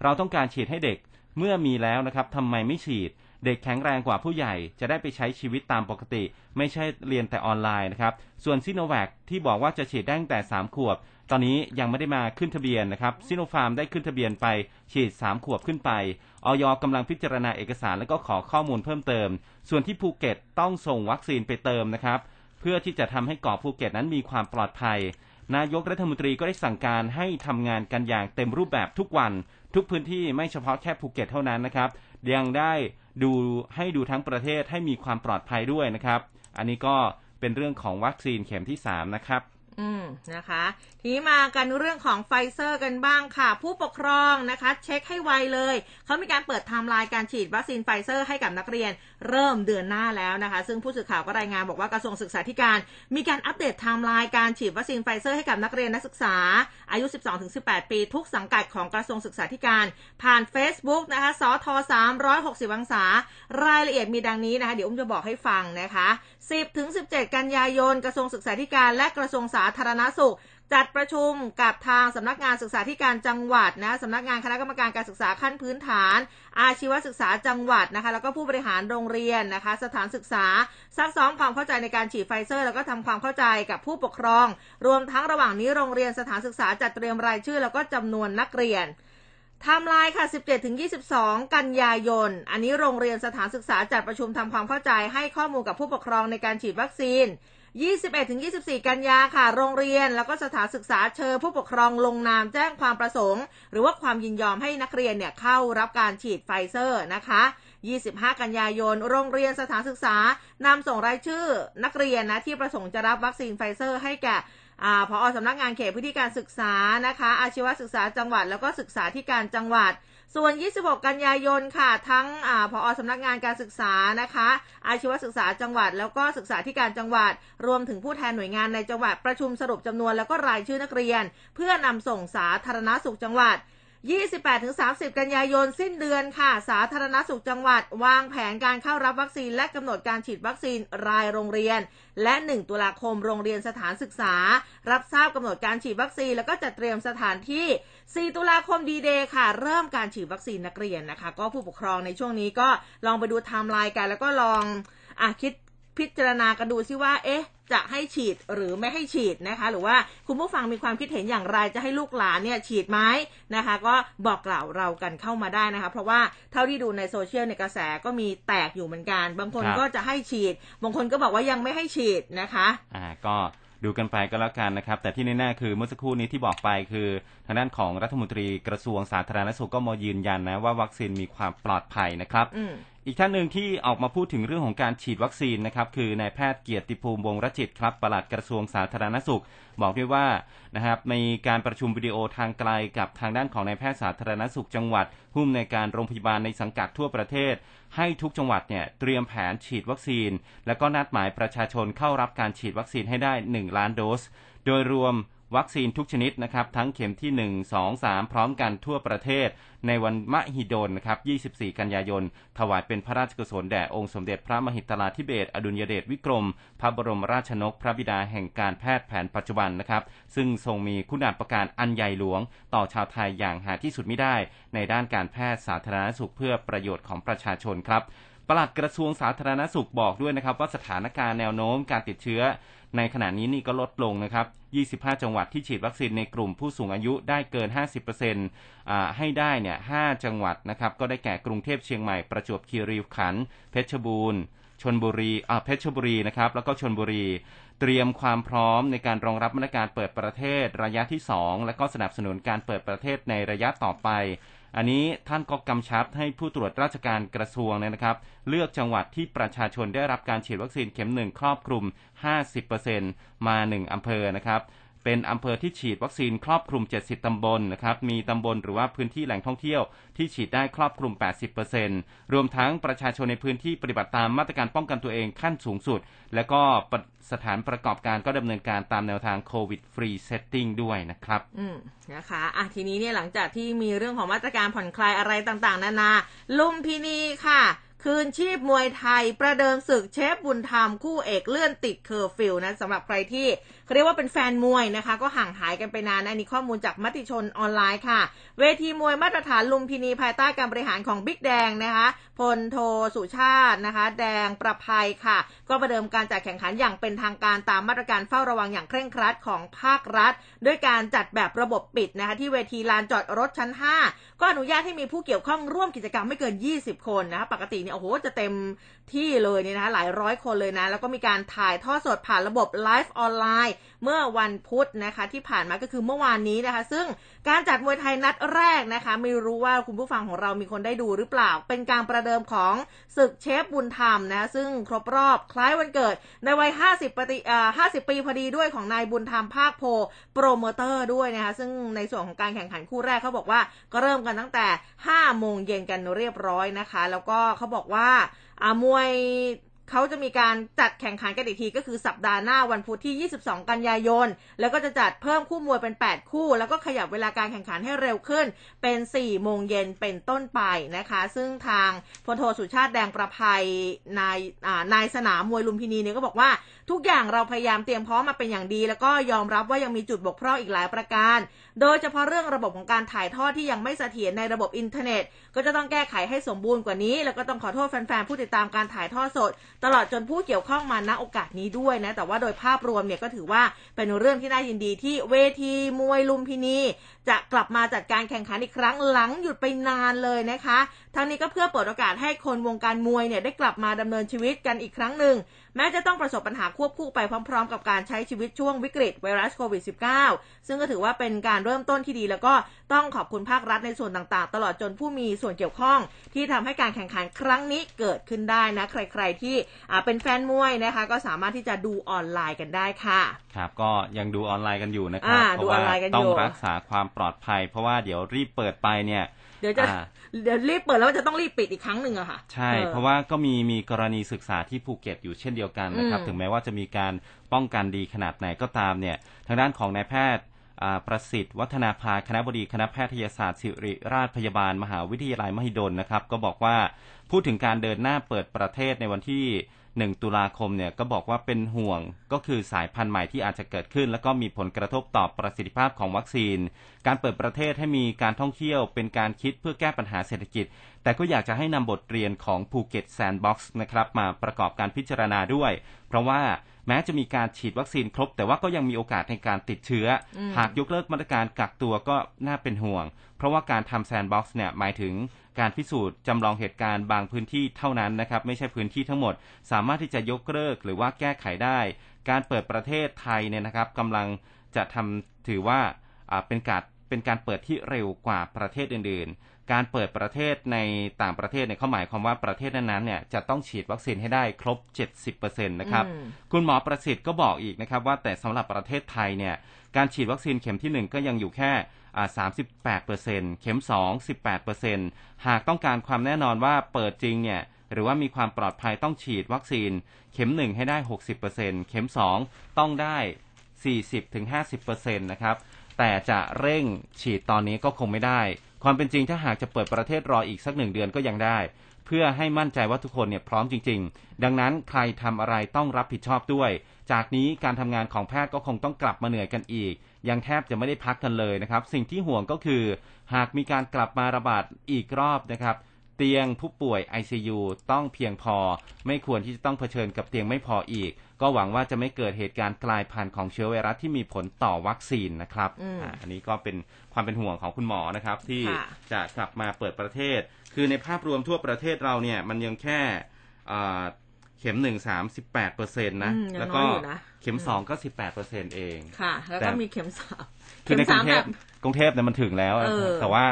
[SPEAKER 2] เราต้องการฉีดให้เด็ก เมื่อมีแล้วนะครับทำไมไม่ฉีด เด็กแข็งแรงกว่าผู้ใหญ่จะได้ไปใช้ชีวิตตามปกติ ไม่ใช่เรียนแต่ออนไลน์นะครับ ส่วนซิโนแวคที่บอกว่าจะฉีดได้ตั้งแต่ 3 ขวบ ตอนนี้ยังไม่ได้มาขึ้นทะเบียนนะครับซิโนฟาร์มได้ขึ้นทะเบียนไปฉีด 3 ขวบขึ้นไปอย.กำลังพิจารณาเอกสารและก็ขอข้อมูลเพิ่มเติม ส่วนที่ภูเก็ตต้องส่งวัคซีนไปเติมนะครับเพื่อที่จะทำให้เกาะภูเก็ตนั้นมีความปลอดภัย นายกรัฐมนตรีก็ได้สั่งการให้ทำงานกันอย่างเต็มรูปแบบทุกวัน ทุกพื้นที่ไม่เฉพาะแค่ภูเก็ตเท่านั้นนะครับยังได้ดูให้ดูทั้งประเทศให้มีความปลอดภัยด้วยนะครับ อันนี้ก็เป็นเรื่องของวัคซีนเข็มที่3นะครับ
[SPEAKER 1] อืมนะคะ ทีนี้มากันเรื่องของไฟเซอร์กันบ้างค่ะ ผู้ปกครองนะคะ เช็คให้ไวเลย เขามีการเปิดไทม์ไลน์การฉีดวัคซีนไฟเซอร์ให้กับนักเรียน เริ่มเดือนหน้าแล้วนะคะ ซึ่งผู้สื่อข่าวก็รายงานบอกว่ากระทรวงศึกษาธิการ มีการอัปเดตไทม์ไลน์การฉีดวัคซีนไฟเซอร์ให้กับนักเรียนนักศึกษา อายุ 12-18 ปี ทุกสังกัดของกระทรวงศึกษาธิการ ผ่าน Facebook นะคะศธ360องศารายละเอียดมีดังนี้นะคะ เดี๋ยวอุ้มจะบอกให้ฟังนะคะ 10-17 กันยายนกระทรวงศึกษาธิการและกระทรวงสาธารณสุข จัดประชุมกับทางสำนักงานศึกษาธิการจังหวัดนะสำนักงานคณะกรรมการการศึกษาขั้นพื้นฐาน อาชีวศึกษาจังหวัดนะคะ แล้วก็ผู้บริหารโรงเรียนนะคะ สถานศึกษาซักซ้อมความเข้าใจในการฉีดไฟเซอร์ แล้วก็ทำความเข้าใจกับผู้ปกครอง รวมทั้งระหว่างนี้โรงเรียนสถานศึกษาจัดเตรียมรายชื่อ แล้วก็จำนวนนักเรียนไทม์ไลน์ค่ะ 17ถึง22 กันยายน อันนี้โรงเรียนสถานศึกษาจัดประชุมทำความเข้าใจให้ข้อมูลกับผู้ปกครองในการฉีดวัคซีน 21ถึง24 กันยาค่ะ โรงเรียนแล้วก็สถานศึกษาเชิญผู้ปกครองลงนามแจ้งความประสงค์ หรือว่าความยินยอมให้นักเรียนเนี่ยเข้ารับการฉีดไฟเซอร์นะคะ25 กันยายน โรงเรียนสถานศึกษานำส่งรายชื่อนักเรียนนะที่ประสงค์จะรับวัคซีนไฟเซอร์ให้แก่อ่าพอสำนักงานเขตพื้นที่การศึกษานะคะ อาชีวศึกษาจังหวัด แล้วก็ศึกษาธิการจังหวัด ส่วน 26 กันยายนค่ะ ทั้งอพอสำนักงานการศึกษานะคะ อาชีวศึกษาจังหวัด แล้วก็ศึกษาที่การจังหวัด รวมถึงผู้แทนหน่วยงานในจังหวัดประชุมสรุปจำนวนแล้วก็รายชื่อนักเรียน เพื่อนำส่งสาธารณสุขจังหวัด 28-30 กันยายนสิ้นเดือนค่ะ สาธารณสุขจังหวัด วางแผนการเข้ารับวัคซีน และกำหนดการฉีดวัคซีนรายโรงเรียน และ 1 ตุลาคมโรงเรียนสถานศึกษา รับทราบกำหนดการฉีดวัคซีน แล้วก็จัดเตรียมสถานที่ 4 ตุลาคมดีเดย์ค่ะ เริ่มการฉีดวัคซีนนักเรียนนะคะ ก็ผู้ปกครองในช่วงนี้ก็ลองไปดูไทม์ไลน์กัน แล้วก็ลองอะคิดพิจารณากันดูซิว่าเอ๊ะ จะให้ฉีดหรือไม่ให้ฉีดนะคะ หรือว่าคุณผู้ฟังมีความคิดเห็นอย่างไรจะให้ลูกหลานเนี่ยฉีดไหมนะคะ ก็บอกกล่าวเรากันเข้ามาได้นะคะ เพราะว่าเท่าที่ดูในโซเชียลในกระแสก็มีแตกอยู่เหมือนกัน บางคน
[SPEAKER 2] ครับ
[SPEAKER 1] ก็จะให้ฉีด บางคนก็บอกว่ายังไม่ให้ฉีดนะคะ
[SPEAKER 2] อ่าก็ดูกันไปก็แล้วกันนะครับ แต่ที่แน่ๆคือเมื่อสักครู่นี้ที่บอกไปคือ ทางด้านของรัฐมนตรีกระทรวงสาธารณสุขก็มายืนยันนะว่าวัคซีนมีความปลอดภัยนะครับ
[SPEAKER 1] อี
[SPEAKER 2] กท่านหนึ่งที่ออกมาพูดถึงเรื่องของการฉีดวัคซีนนะครับคือนายแพทย์เกียรติภูมิวงรจิตครับปลัดกระทรวงสาธารณสุข บอกด้วยว่านะครับมีการประชุมวิดีโอทางไกลกับทางด้านของนายแพทย์สาธารณสุขจังหวัดหุ้มในการโรงพยาบาลในสังกัดทั่วประเทศ ให้ทุกจังหวัดเนี่ยเตรียมแผนฉีดวัคซีน แล้วก็นัดหมายประชาชนเข้ารับการฉีดวัคซีนให้ได้ 1 ล้านโดส โดยรวม วัคซีนทุกชนิดนะครับ ทั้งเข็มที่ 1 2 3 พร้อมกันทั่วประเทศ ในวันมหิดลนะครับ 24 กันยายน ถวายเป็นพระราชกุศลแด่องค์สมเด็จพระมหิตลาธิเบศอดุลยเดชวิกรม พระบรมราชนกพระบิดาแห่งการแพทย์แผนปัจจุบันนะครับ ซึ่งทรงมีคุณาประการอันใหญ่หลวง ต่อชาวไทยอย่างหาที่สุดไม่ได้ ในด้านการแพทย์สาธารณสุขเพื่อประโยชน์ของประชาชนครับปลัดกระทรวงสาธารณสุขบอกด้วยนะครับว่าสถานการณ์แนวโน้มการติดเชื้อ ในขณะนี้นี่ก็ลดลงนะครับ 25 จังหวัดที่ฉีดวัคซีนในกลุ่มผู้สูงอายุได้เกิน 50%อ่าให้ได้เนี่ย 5 จังหวัดนะครับ ก็ได้แก่กรุงเทพเชียงใหม่ ประจวบคีรีขันธ์เพชรบูรณ์ชนบุรีอ่าเพชรบุรีนะครับ แล้วก็ชนบุรี เตรียมความพร้อมในการรองรับมาตรการเปิดประเทศระยะที่ 2 และก็สนับสนุนการเปิดประเทศในระยะต่อไป อันนี้ท่านก็กำชับให้ผู้ตรวจราชการกระทรวงเนี่ยนะครับ เลือกจังหวัดที่ประชาชนได้รับการฉีดวัคซีนเข็มหนึ่งครอบคลุม 50%มา 1อำเภอนะครับ เป็นอำเภอที่ฉีดวัคซีนครอบคลุม 70 ตำบลนะครับ มีตำบลหรือว่าพื้นที่แหล่งท่องเที่ยวที่ฉีดได้ครอบคลุม 80%รวมทั้งประชาชนในพื้นที่ปฏิบัติตามมาตรการป้องกันตัวเองขั้นสูงสุด และก็สถานประกอบการก็ดำเนินการตามแนวทาง COVID Free Setting ด้วยนะครับ
[SPEAKER 1] อืมนะคะอะทีนี้เนี่ยหลังจากที่มีเรื่องของมาตรการผ่อนคลายอะไรต่างๆ นานา ลุมพินีค่ะคืนชีพมวยไทยประเดิมศึกเชฟบุญธรรมคู่เอกเลื่อนติดเคอร์ฟิวนะสำหรับใครที่ เขาเรียกว่าเป็นแฟนมวยนะคะ ก็ห่างหายกันไปนานนะอันนี้ข้อมูลจากมติชนออนไลน์ค่ะ เวทีมวยมาตรฐานลุมพินีภายใต้การบริหารของบิ๊กแดงนะคะพลโทสุชาตินะคะ แดงประไพค่ะ ก็ประเดิมการจัดแข่งขันอย่างเป็นทางการตามมาตรการเฝ้าระวังอย่างเคร่งครัดของภาครัฐ ด้วยการจัดแบบระบบปิดนะคะ ที่เวทีลานจอดรถชั้น 5 ก็อนุญาตให้มีผู้เกี่ยวข้องร่วมกิจกรรมไม่เกิน 20 คนนะคะปกติเนี่ยโอ้โหจะเต็มที่เลยเนี่ยนะคะหลายร้อยคนเลยนะ แล้วก็มีการถ่ายทอดสดผ่านระบบไลฟ์ออนไลน์เมื่อวันพุธนะคะ ที่ผ่านมาก็คือเมื่อวานนี้นะคะ ซึ่งการจัดมวยไทยนัดแรกนะคะ ไม่รู้ว่าคุณผู้ฟังของเรามีคนได้ดูหรือเปล่า เป็นการประเดิมของศึกเชฟบุญธรรมนะซึ่งครบรอบคล้ายวันเกิดในวัย 50ปีอ่า50 ปีพอดีด้วยของนายบุญธรรมภาคโพโปรโมเตอร์ด้วยนะคะ ซึ่งในส่วนของการแข่งขันคู่แรกเขาบอกว่าก็เริ่มกันตั้งแต่5โมงเย็นกันเรียบร้อยนะคะ แล้วก็เขาบอกว่าอ่ามวย เขาจะมีการจัดแข่งขันกันอีกทีก็คือสัปดาห์หน้าวันพุธที่ 22 กันยายน แล้วก็จะจัดเพิ่มคู่มวยเป็น 8 คู่ แล้วก็ขยับเวลาการแข่งขันให้เร็วขึ้น เป็น 4 โมงเย็นเป็นต้นไปนะคะ ซึ่งทางพลโทสุชาติแดงประภัยนายนายสนามมวยลุมพินีเนี่ยก็บอกว่า ทุกอย่างเราพยายามเตรียมพร้อมมาเป็นอย่างดี แล้วก็ยอมรับว่ายังมีจุดบกพร่องอีกหลายประการ โดยเฉพาะเรื่องระบบของการถ่ายทอดที่ยังไม่เสถียรในระบบอินเทอร์เน็ต ก็จะต้องแก้ไขให้สมบูรณ์กว่านี้ แล้วก็ต้องขอโทษแฟนๆผู้ติดตามการถ่ายทอดสด ตลอดจนผู้เกี่ยวข้องมาณโอกาสนี้ด้วยนะแต่ว่าโดยภาพรวมเนี่ยก็ถือว่าเป็นเรื่องที่น่ายินดีที่เวทีมวยลุมพินี จะกลับมาจัดการแข่งขันอีกครั้งหลังหยุดไปนานเลยนะคะทั้งนี้ก็เพื่อเปิดโอกาสให้คนวงการมวยเนี่ยได้กลับมาดำเนินชีวิตกันอีกครั้งหนึ่งแม้จะต้องประสบปัญหาควบคู่ไปพร้อม ๆ กับการใช้ชีวิตช่วงวิกฤตไวรัสโควิด -19 ซึ่งก็ถือว่าเป็นการเริ่มต้นที่ดี แล้วก็ต้องขอบคุณภาครัฐในส่วนต่างๆ ตลอดจนผู้มีส่วนเกี่ยวข้อง ที่ทำให้การแข่งขันครั้งนี้เกิดขึ้นได้นะ ใคร ๆ ที่เป็นแฟนมวยนะคะ ก็สามารถที่จะดูออนไลน์กันได้ค่ะ
[SPEAKER 2] ครับก็ยังดูออนไลน์กันอยู่นะครับ
[SPEAKER 1] อ่า
[SPEAKER 2] เพ
[SPEAKER 1] ดู
[SPEAKER 2] ราะ
[SPEAKER 1] ออ
[SPEAKER 2] ว่าน
[SPEAKER 1] ไลน์กันอยู่
[SPEAKER 2] ต้องรักษาความปลอดภัย เพราะว่าเดี๋ยวรีบเปิดไปเนี่ย
[SPEAKER 1] เดี๋ยวจะ
[SPEAKER 2] อ่า
[SPEAKER 1] เดี๋ยวรีบเปิดแล้วจะต้องรีบปิดอีกครั้งหนึ่งอะค่ะ
[SPEAKER 2] ใช่
[SPEAKER 1] ออ
[SPEAKER 2] เพราะว่าก็มีมีกรณีศึกษาที่ภูเก็ตอยู่เช่นเดียวกันนะครับ
[SPEAKER 1] อืม
[SPEAKER 2] ถึงแม้ว่าจะมีการป้องกันดีขนาดไหนก็ตามเนี่ย ทางด้านของนายแพทย์อ่า ประสิทธิ์วัฒนาภาคณะบดีคณะแพทยศาสตร์ศิริราชพยาบาล มหาวิทยาลัยมหิดลนะครับ ก็บอกว่าพูดถึงการเดินหน้าเปิดประเทศในวันที่ 1 ตุลาคมเนี่ยก็บอกว่าเป็นห่วงก็คือสายพันธุ์ใหม่ที่อาจจะเกิดขึ้น แล้วก็มีผลกระทบต่อประสิทธิภาพของวัคซีน การเปิดประเทศให้มีการท่องเที่ยวเป็นการคิดเพื่อแก้ปัญหาเศรษฐกิจ แต่ก็อยากจะให้นำบทเรียนของภูเก็ตแซนด์บ็อกซ์นะครับมาประกอบการพิจารณาด้วย เพราะว่า แม้จะมีการฉีดวัคซีนครบ แต่ว่าก็ยังมีโอกาสในการติดเชื้ออหากยกเลิกมาตรการกักตัวก็น่าเป็นห่วง เพราะว่าการทำแซนด์บ็อกซ์เนี่ยหมายถึงการพิสูจน์จำลองเหตุการณ์บางพื้นที่เท่านั้นนะครับไม่ใช่พื้นที่ทั้งหมด สามารถที่จะยกเลิกหรือว่าแก้ไขได้ การเปิดประเทศไทยเนี่ยนะครับกำลังจะทำถือว่าเป็นการเป็นการเปิดที่เร็วกว่าประเทศอื่นๆ การเปิดประเทศในต่างประเทศเนี่ยเขาหมายความว่าประเทศนั้นๆเนี่ยจะต้องฉีดวัคซีนให้ได้ครบ 70%นะครับ คุณหมอประสิทธิ์ก็บอกอีกนะครับว่าแต่สำหรับประเทศไทยเนี่ยการฉีดวัคซีนเข็มที่ 1 ก็ยังอยู่แค่38%เข็ม 2 18%หากต้องการความแน่นอนว่าเปิดจริงเนี่ยหรือว่ามีความปลอดภัยต้องฉีดวัคซีน เข็ม 1 ให้ได้ 60%เข็ม 2 ต้องได้ 40-50%นะครับแต่จะเร่งฉีดตอนนี้ก็คงไม่ได้ ความเป็นจริงถ้าหากจะเปิดประเทศรออีกสักหนึ่งเดือนก็ยังได้ เพื่อให้มั่นใจว่าทุกคนเนี่ยพร้อมจริง ๆ ดังนั้นใครทำอะไรต้องรับผิดชอบด้วย จากนี้การทำงานของแพทย์ก็คงต้องกลับมาเหนื่อยกันอีก ยังแทบจะไม่ได้พักกันเลยนะครับ สิ่งที่ห่วงก็คือ หากมีการกลับมาระบาดอีกรอบนะครับ เตียงผู้ป่วย ICU ต้องเพียงพอ ไม่ควรที่จะต้องเผชิญกับเตียงไม่พออีก ก็หวังว่าจะไม่เกิดเหตุการณ์กลายพันธุ์ของเชื้อไวรัสที่มีผลต่อวัคซีนนะครับออันนี้ก็เป็นความเป็นห่วงของคุณหมอนะครับ ที่จะกลับมาเปิดประเทศ คือในภาพรวมทั่วประเทศเราเนี่ยมันยังแค่เข็มหนึ่งสามสิบแปดเปอร์เซ็นต์นะ แล้วก็เข็มสองก็สิบแปดเปอร์เซ็นต์เอง
[SPEAKER 1] ค่ะ แล้วก็มีเข็มสาม
[SPEAKER 2] คือในกรุงเทพกรุงเทพเนี่ยมันถึงแล้ว แต่ว่า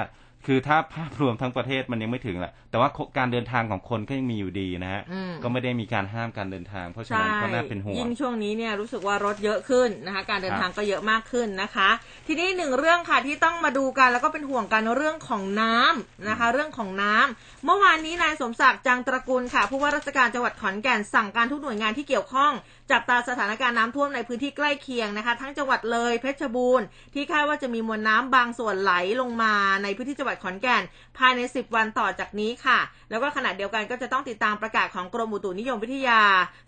[SPEAKER 2] คือถ้าภาพรวมทั้งประเทศมันยังไม่ถึงแหละแต่ว่าการเดินทางของคนก็ยังมีอยู่ดีนะฮะ ก็ไม่ได้มีการห้ามการเดินทาง เพราะฉะนั้นก็น่าเป็นห่วง
[SPEAKER 1] ยิ่งช่วงนี้เนี่ยรู้สึกว่ารถเยอะขึ้นนะคะ การเดินทางก็เยอะมากขึ้นนะคะ ทีนี้หนึ่งเรื่องค่ะที่ต้องมาดูกันแล้วก็เป็นห่วงกันเรื่องของน้ำนะคะ เรื่องของน้ำเมื่อวานนี้นายสมศักดิ์จังตระกูลค่ะผู้ว่าราชการจังหวัดขอนแก่นสั่งการทุกหน่วยงานที่เกี่ยวข้อง จับตาสถานการณ์น้ำท่วมในพื้นที่ใกล้เคียงนะคะ ทั้งจังหวัดเลยเพชรบูรณ์ที่คาดว่าจะมีมวลน้ำบางส่วนไหลลงมาในพื้นที่จังหวัดขอนแก่น ภายใน 10 วันต่อจากนี้ค่ะ แล้วก็ขณะเดียวกันก็จะต้องติดตามประกาศของกรมอุตุนิยมวิทยา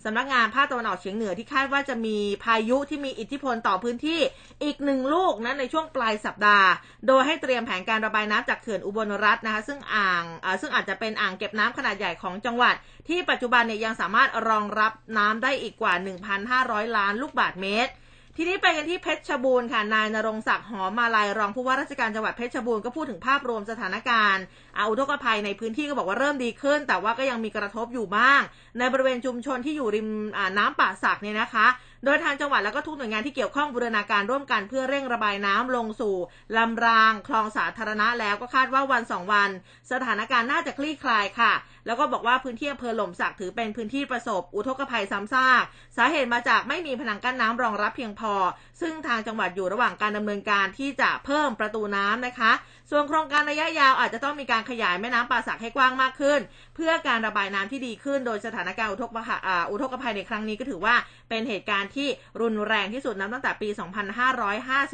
[SPEAKER 1] สำนักงานภาคตะวันออกเฉียงเหนือที่คาดว่าจะมีพายุที่มีอิทธิพลต่อพื้นที่อีกหนึ่งลูกนะในช่วงปลายสัปดาห์ โดยให้เตรียมแผนการระบายน้ำจากเขื่อนอุบลรัฐนะคะซึ่งอ่างซึ่งอาจจะเป็นอ่างเก็บน้ำขนาดใหญ่ของจังหวัด ที่ปัจจุบันเนี่ยยังสามารถรองรับน้ำได้อีกกว่า1,500 ล้านลูกบาทเมตร ทีนี้ไปกันที่เพชรบูรณ์ค่ะ นายนรงศักดิ์หอมมาลายรองผู้ว่าราชการจังหวัดเพชรบูรณ์ก็พูดถึงภาพรวมสถานการณ์อาอุทกภัยในพื้นที่ก็บอกว่าเริ่มดีขึ้น แต่ว่าก็ยังมีกระทบอยู่บ้าง ในบริเวณชุมชนที่อยู่ริมน้ำป่าสักเนี่ยนะคะ โดยทางจังหวัดแล้วก็ทุกหน่วยงานที่เกี่ยวข้องบูรณาการร่วมกันเพื่อเร่งระบายน้ำลงสู่ลำรางคลองสาธารณะแล้วก็คาดว่าวันสองวัน สถานการณ์น่าจะคลี่คลายค่ะ แล้วก็บอกว่าพื้นที่อำเภอหล่มสักถือเป็นพื้นที่ประสบ อุทกภัยซ้ำซากสาเหตุมาจากไม่มีผนังกั้นน้ำรองรับเพียงพอ ซึ่งทางจังหวัดอยู่ระหว่างการดำเนินการที่จะเพิ่มประตูน้ำนะคะ ส่วนโครงการระยะยาวอาจจะต้องมีการขยายแม่น้ำป่าสักให้กว้างมากขึ้น เพื่อการระบายน้ำที่ดีขึ้น โดยสถานการณ์อุทกภัยอุทกภัยในครั้งนี้ก็ถือว่าเป็นเหตุการณ์ที่รุนแรงที่สุดนับตั้งแต่ปี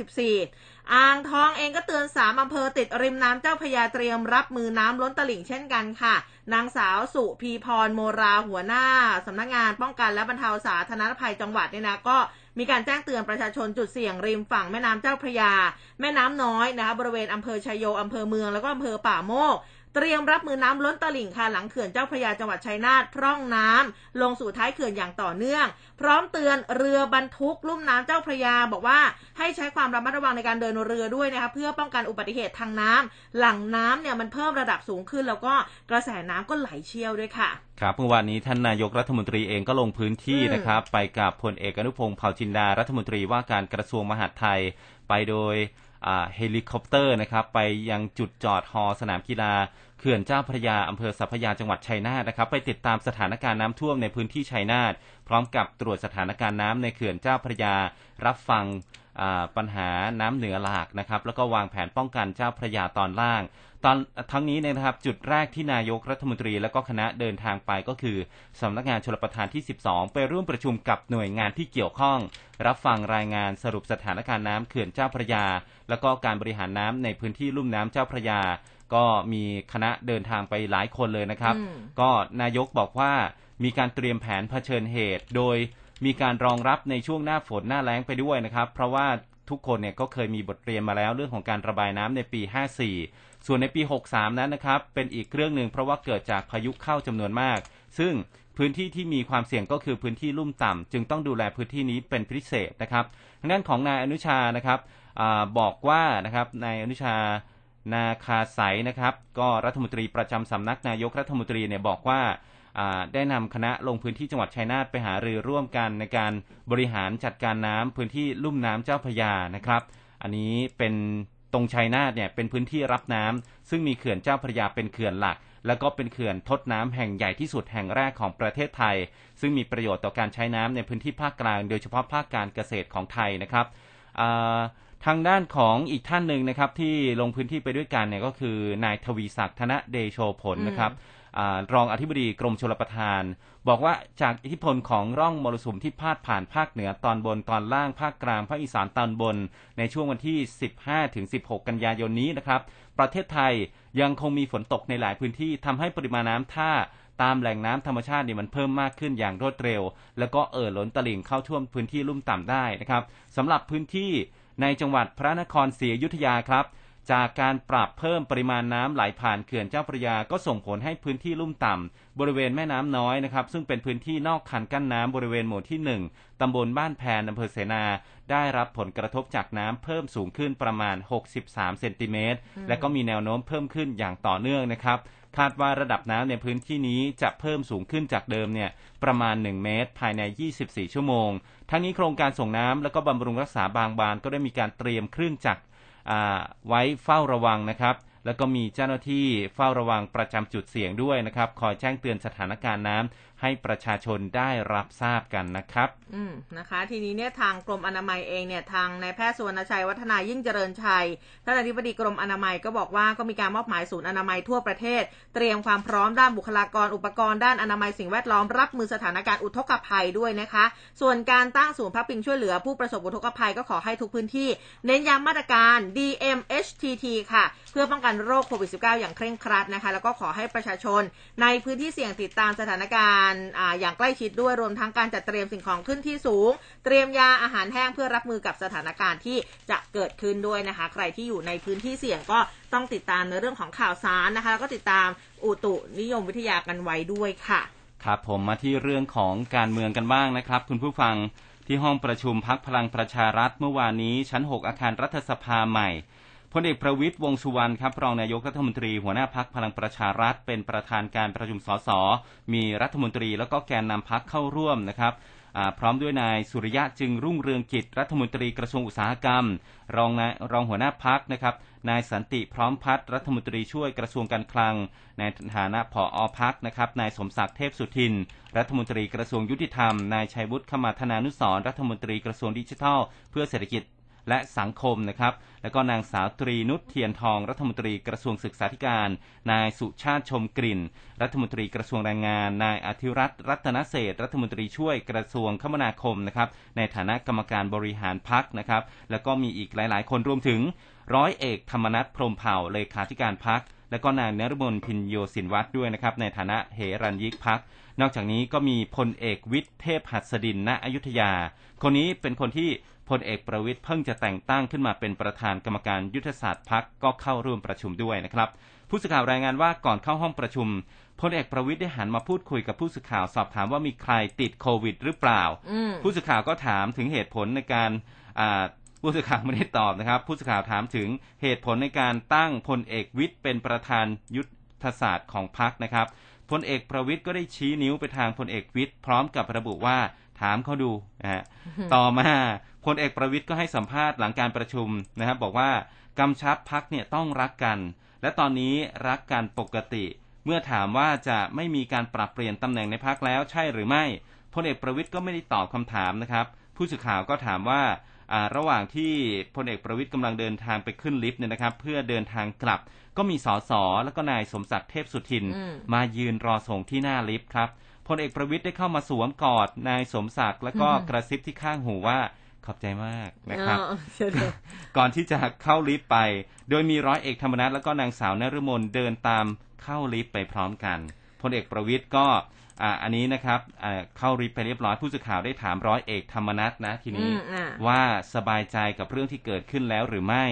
[SPEAKER 1] 2554 อ่างทองเองก็เตือนสามอำเภอติดริมน้ำเจ้าพยาเตรียมรับมือน้ำล้นตลิ่งเช่นกันค่ะ นางสาวสุพีพรโมราหัวหน้าสำนักงงานป้องกันและบรรเทาสาธารณภัยจังหวัดเนี่ยนะก็ มีการแจ้งเตือนประชาชนจุดเสี่ยงริมฝั่งแม่น้ำเจ้าพระยา แม่น้ำน้อยนะคะบริเวณอำเภอชายโยอำเภอเมืองแล้วก็อำเภอป่าโมก เตรียมรับมือน้ำล้นตลิ่งค่ะหลังเขื่อนเจ้าพระยาจังหวัดชัยนาทพร่องน้ำลงสู่ท้ายเขื่อนอย่างต่อเนื่อง พร้อมเตือนเรือบรรทุกลุ่มน้ำเจ้าพระยาบอกว่าให้ใช้ความระมัดระวังในการเดินเรือด้วยนะคะเพื่อป้องกันอุบัติเหตุทางน้ำหลังน้ำเนี่ยมันเพิ่มระดับสูงขึ้น แล้วก็กระแสน้ำก็ไหลเชี่ยวด้วยค่ะ
[SPEAKER 2] ครับเมื่อวานนี้ท่านนายกรัฐมนตรีเองก็ลงพื้นที่นะครับ ไปกับพลเอกอนุพงศ์เผ่าจินดารัฐมนตรีว่าการกระทรวงมหาดไทย ไปโดยเฮลิคอปเตอร์นะครับ ไปยังจุดจอด ฮ. สนามกีฬา เขื่อนเจ้าพระยาอำเภอสรรพยาจังหวัดชัยนาทนะครับไปติดตามสถานการณ์น้ำท่วมในพื้นที่ชัยนาทพร้อมกับตรวจสถานการณ์น้ำในเขื่อนเจ้าพระยารับฟังปัญหาน้ำเหนือหลากนะครับแล้วก็วางแผนป้องกันเจ้าพระยาตอนล่าง ตอนทั้งนี้นะครับจุดแรกที่นายกรัฐมนตรีและก็คณะเดินทางไปก็คือสำนักงานชลประทานที่ 12 ไปร่วมประชุมกับหน่วยงานที่เกี่ยวข้อง รับฟังรายงานสรุปสถานการณ์น้ำเขื่อนเจ้าพระยา แล้วก็การบริหารน้ำในพื้นที่ลุ่มน้ำเจ้าพระยา ก็มีคณะเดินทางไปหลายคนเลยนะครับ ก็นายกบอกว่ามีการเตรียมแผนเผชิญเหตุ โดยมีการรองรับในช่วงหน้าฝนหน้าแล้งไปด้วยนะครับ เพราะว่าทุกคนเนี่ยก็เคยมีบทเรียนมาแล้วเรื่องของการระบายน้ำในปี 54 ส่วนในปี 63 นั้นนะครับ เป็นอีกเรื่องหนึ่งเพราะว่าเกิดจากพายุเข้าจำนวนมาก ซึ่งพื้นที่ที่มีความเสี่ยงก็คือพื้นที่ลุ่มต่ำจึงต้องดูแลพื้นที่นี้เป็นพิเศษนะครับทางด้านของนายอนุชานะครับอาบอกว่านะครับนายอนุชา นาคาใสนะครับ ก็รัฐมนตรีประจำสำนักนายกรัฐมนตรีเนี่ยบอกว่าได้นำคณะลงพื้นที่จังหวัดชัยนาทไปหารือร่วมกันในการบริหารจัดการน้ำพื้นที่ลุ่มน้ำเจ้าพยานะครับ อันนี้เป็นตรงชัยนาทเนี่ยเป็นพื้นที่รับน้ำซึ่งมีเขื่อนเจ้าพระยาเป็นเขื่อนหลัก แล้วก็เป็นเขื่อนทดน้ำแห่งใหญ่ที่สุดแห่งแรกของประเทศไทย ซึ่งมีประโยชน์ต่อการใช้น้ำในพื้นที่ภาคกลาง โดยเฉพาะภาคการเกษตรของไทยนะครับ ทางด้านของอีกท่านหนึ่งนะครับที่ลงพื้นที่ไปด้วยกันเนี่ยก็คือนายทวีศักดิ์ธนเดโชผลนะครับรองอธิบดีกรมชลประทาน บอกว่าจากอิทธิพลของร่องมรสุมที่พาดผ่านภาคเหนือตอนบนตอนล่างภาคกลางภาคอีสานตอนบน ในช่วงวันที่ 15ถึง16 กันยายนนี้นะครับ ประเทศไทยยังคงมีฝนตกในหลายพื้นที่ทำให้ปริมาณน้ำท่าตามแหล่งน้ำธรรมชาติเนี่ยมันเพิ่มมากขึ้นอย่างรวดเร็ว แล้วก็เอ่อล้นตลิ่งเข้าท่วมพื้นที่ลุ่มต่ำได้นะครับสำหรับพื้นที่ ในจังหวัดพระนครศรีอยุธยาครับ จากการปรับเพิ่มปริมาณน้ำไหลผ่านเขื่อนเจ้าพระยาก็ส่งผลให้พื้นที่ลุ่มต่ำบริเวณแม่น้ำน้อยนะครับซึ่งเป็นพื้นที่นอกคันกั้นน้ำบริเวณหมู่ที่ 1ตำบลบ้านแพนอำเภอเสนา ได้รับผลกระทบจากน้ำเพิ่มสูงขึ้นประมาณ 63 เซนติเมตรและก็มีแนวโน้มเพิ่มขึ้นอย่างต่อเนื่องนะครับ คาดว่าระดับน้ำในพื้นที่นี้จะเพิ่มสูงขึ้นจากเดิมเนี่ยประมาณ 1 เมตร ภายใน 24 ชั่วโมง ทั้งนี้โครงการส่งน้ำและก็บำรุงรักษาบางบานก็ได้มีการเตรียมเครื่องจักรไว้เฝ้าระวังนะครับแล้วก็มีเจ้าหน้าที่เฝ้าระวังประจำจุดเสี่ยงด้วยนะครับ คอยแจ้งเตือนสถานการณ์น้ำ ให้ประชาชนได้รับทราบกันนะครับ
[SPEAKER 1] อืมนะคะ ทีนี้เนี่ยทางกรมอนามัยเองเนี่ยทางนายแพทย์สุวรรณชัยวัฒนายิ่งเจริญชัยท่านอธิบดีกรมอนามัยก็บอกว่าก็มีการมอบหมายศูนย์อนามัยทั่วประเทศ เตรียมความพร้อมด้านบุคลากรอุปกรณ์ด้านอนามัยสิ่งแวดล้อมรับมือสถานการณ์อุทกภัยด้วยนะคะ ส่วนการตั้งศูนย์พักพิงช่วยเหลือผู้ประสบอุทกภัยก็ขอให้ทุกพื้นที่ เน้นย้ำมาตรการ DMHTT ค่ะ เพื่อป้องกันโรคโควิด -19 อย่างเคร่งครัดนะคะ แล้วก็ขอให้ประชาชนในพื้นที่เสี่ยงติดตามสถานการณ์ออย่างใกล้ชิดด้วยรวมทั้งการจัดเตรียมสิ่งของขึ้นที่สูง เตรียมยาอาหารแห้งเพื่อรับมือกับสถานการณ์ที่จะเกิดขึ้นด้วยนะคะ ใครที่อยู่ในพื้นที่เสี่ยงก็ต้องติดตามในเรื่องของข่าวสารนะคะแล้วก็ติดตามอุตุนิยมวิทยากันไว้ด้วยค่ะ
[SPEAKER 2] ครับผมมาที่เรื่องของการเมืองกันบ้างนะครับ คุณผู้ฟังที่ห้องประชุมพักพลังประชารัฐเมื่อวานนี้ชั้น 6 อาคารรัฐสภาใหม่ พลเอกประวิตยวงสุวรรณครับรองนายกรัฐมนตรีหัวหน้าพักพลังประชารัฐ เป็นประธานการประชุมสสมีรัฐมนตรีแล้วก็แกนนำพักเข้าร่วมนะครับพร้อมด้วยนายสุริยะจึงรุ่งเรืองกิจรัฐมนตรีกระทรวงอุตสาหกรรม รองนายรองหัวหน้าพักนะครับนายสันติพร้อมพัฒรัฐมนตรีช่วยกระทรวงการคลัง ในฐานะผออพักนะครับนายสมศักดิ์เทพสุทิน รัฐมนตรีกระทรวงยุติธรรม นายชัยวุฒิขมาธนานุสรรัฐมนตรีกระทรวงดิจิทัล เพื่อเศรษฐกิจ และสังคมนะครับ แล้วก็นางสาวตรีนุชเทียนทองรัฐมนตรีกระทรวงศึกษาธิการ นายสุชาติชมกลิ่น รัฐมนตรีกระทรวงแรงงาน นายอธิรัตน์รัตนเศษรัฐมนตรีช่วยกระทรวงคมนาคมนะครับ ในฐานะกรรมการบริหารพักนะครับ แล้วก็มีอีกหลาย ๆ คนรวมถึงร้อยเอกธรรมนัฐพรมเผ่าเลขาธิการพักและก็นายนรมนพินโยสินวัตรด้วยนะครับ ในฐานะเฮรัญยิกพัก นอกจากนี้ก็มีพลเอกวิทย์เทพหัสดินณอยุธยา คนนี้เป็นคนที่ พลเอกประวิทย์เพิ่งจะแต่งตั้งขึ้นมาเป็นประธานกรรมการยุทธศาสตร์พักก็เข้าร่วมประชุมด้วยนะครับ ผู้สื่อข่าวรายงานว่าก่อนเข้าห้องประชุมพลเอกประวิทย์ได้หันมาพูดคุยกับผู้สื่อข่าวสอบถามว่ามีใครติดโควิดหรือเปล่า ผู้สื่อข่าวก็ถามถึงเหตุผลในการผู้สื่อข่าวไม่ได้ตอบนะครับ ผู้สื่อข่าวถามถึงเหตุผลในการตั้งพลเอกวิทย์เป็นประธานยุทธศาสตร์ของพักนะครับพลเอกประวิทย์ก็ได้ชี้นิ้วไปทางพลเอกวิทย์พร้อมกับระบุว่าถามเขาดูนะฮะต่อมา พลเอกประวิทย์ก็ให้สัมภาษณ์หลังการประชุมนะครับบอกว่ากำชับพักเนี่ยต้องรักกัน และตอนนี้รักกันปกติ เมื่อถามว่าจะไม่มีการปรับเปลี่ยนตำแหน่งในพักแล้วใช่หรือไม่พลเอกประวิทย์ก็ไม่ได้ตอบคำถามนะครับ ผู้สื่อข่าวก็ถามว่าระหว่างที่พลเอกประวิทย์กำลังเดินทางไปขึ้นลิฟต์เนี่ยนะครับ เพื่อเดินทางกลับ ก็มีสสแล้วก็นายสมศักดิ์เทพสุทิน มายืนรอส่งที่หน้าลิฟต์ครับพลเอกประวิทย์ได้เข้ามาสวมกอดนายสมศักดิ์แล้วก็กระซิบที่ข้างหูว่า ขอบใจมากนะครับ ก่อนที่จะเข้าลิฟต์ไป โดยมีร้อยเอกธรรมนัฐแล้วก็นางสาวนฤมลเดินตามเข้าลิฟต์ไปพร้อมกันพลเอกประวิทย์ก็อ่าอันนี้นะครับอ่าเข้าริบไปเรียบร้อยผู้สื่อข่าวได้ถามร้อยเอกธรรมนัฐนะทีนี้
[SPEAKER 1] อืมอ่า
[SPEAKER 2] ว่าสบายใจกับเรื่องที่เกิดขึ้นแล้วหรือไม่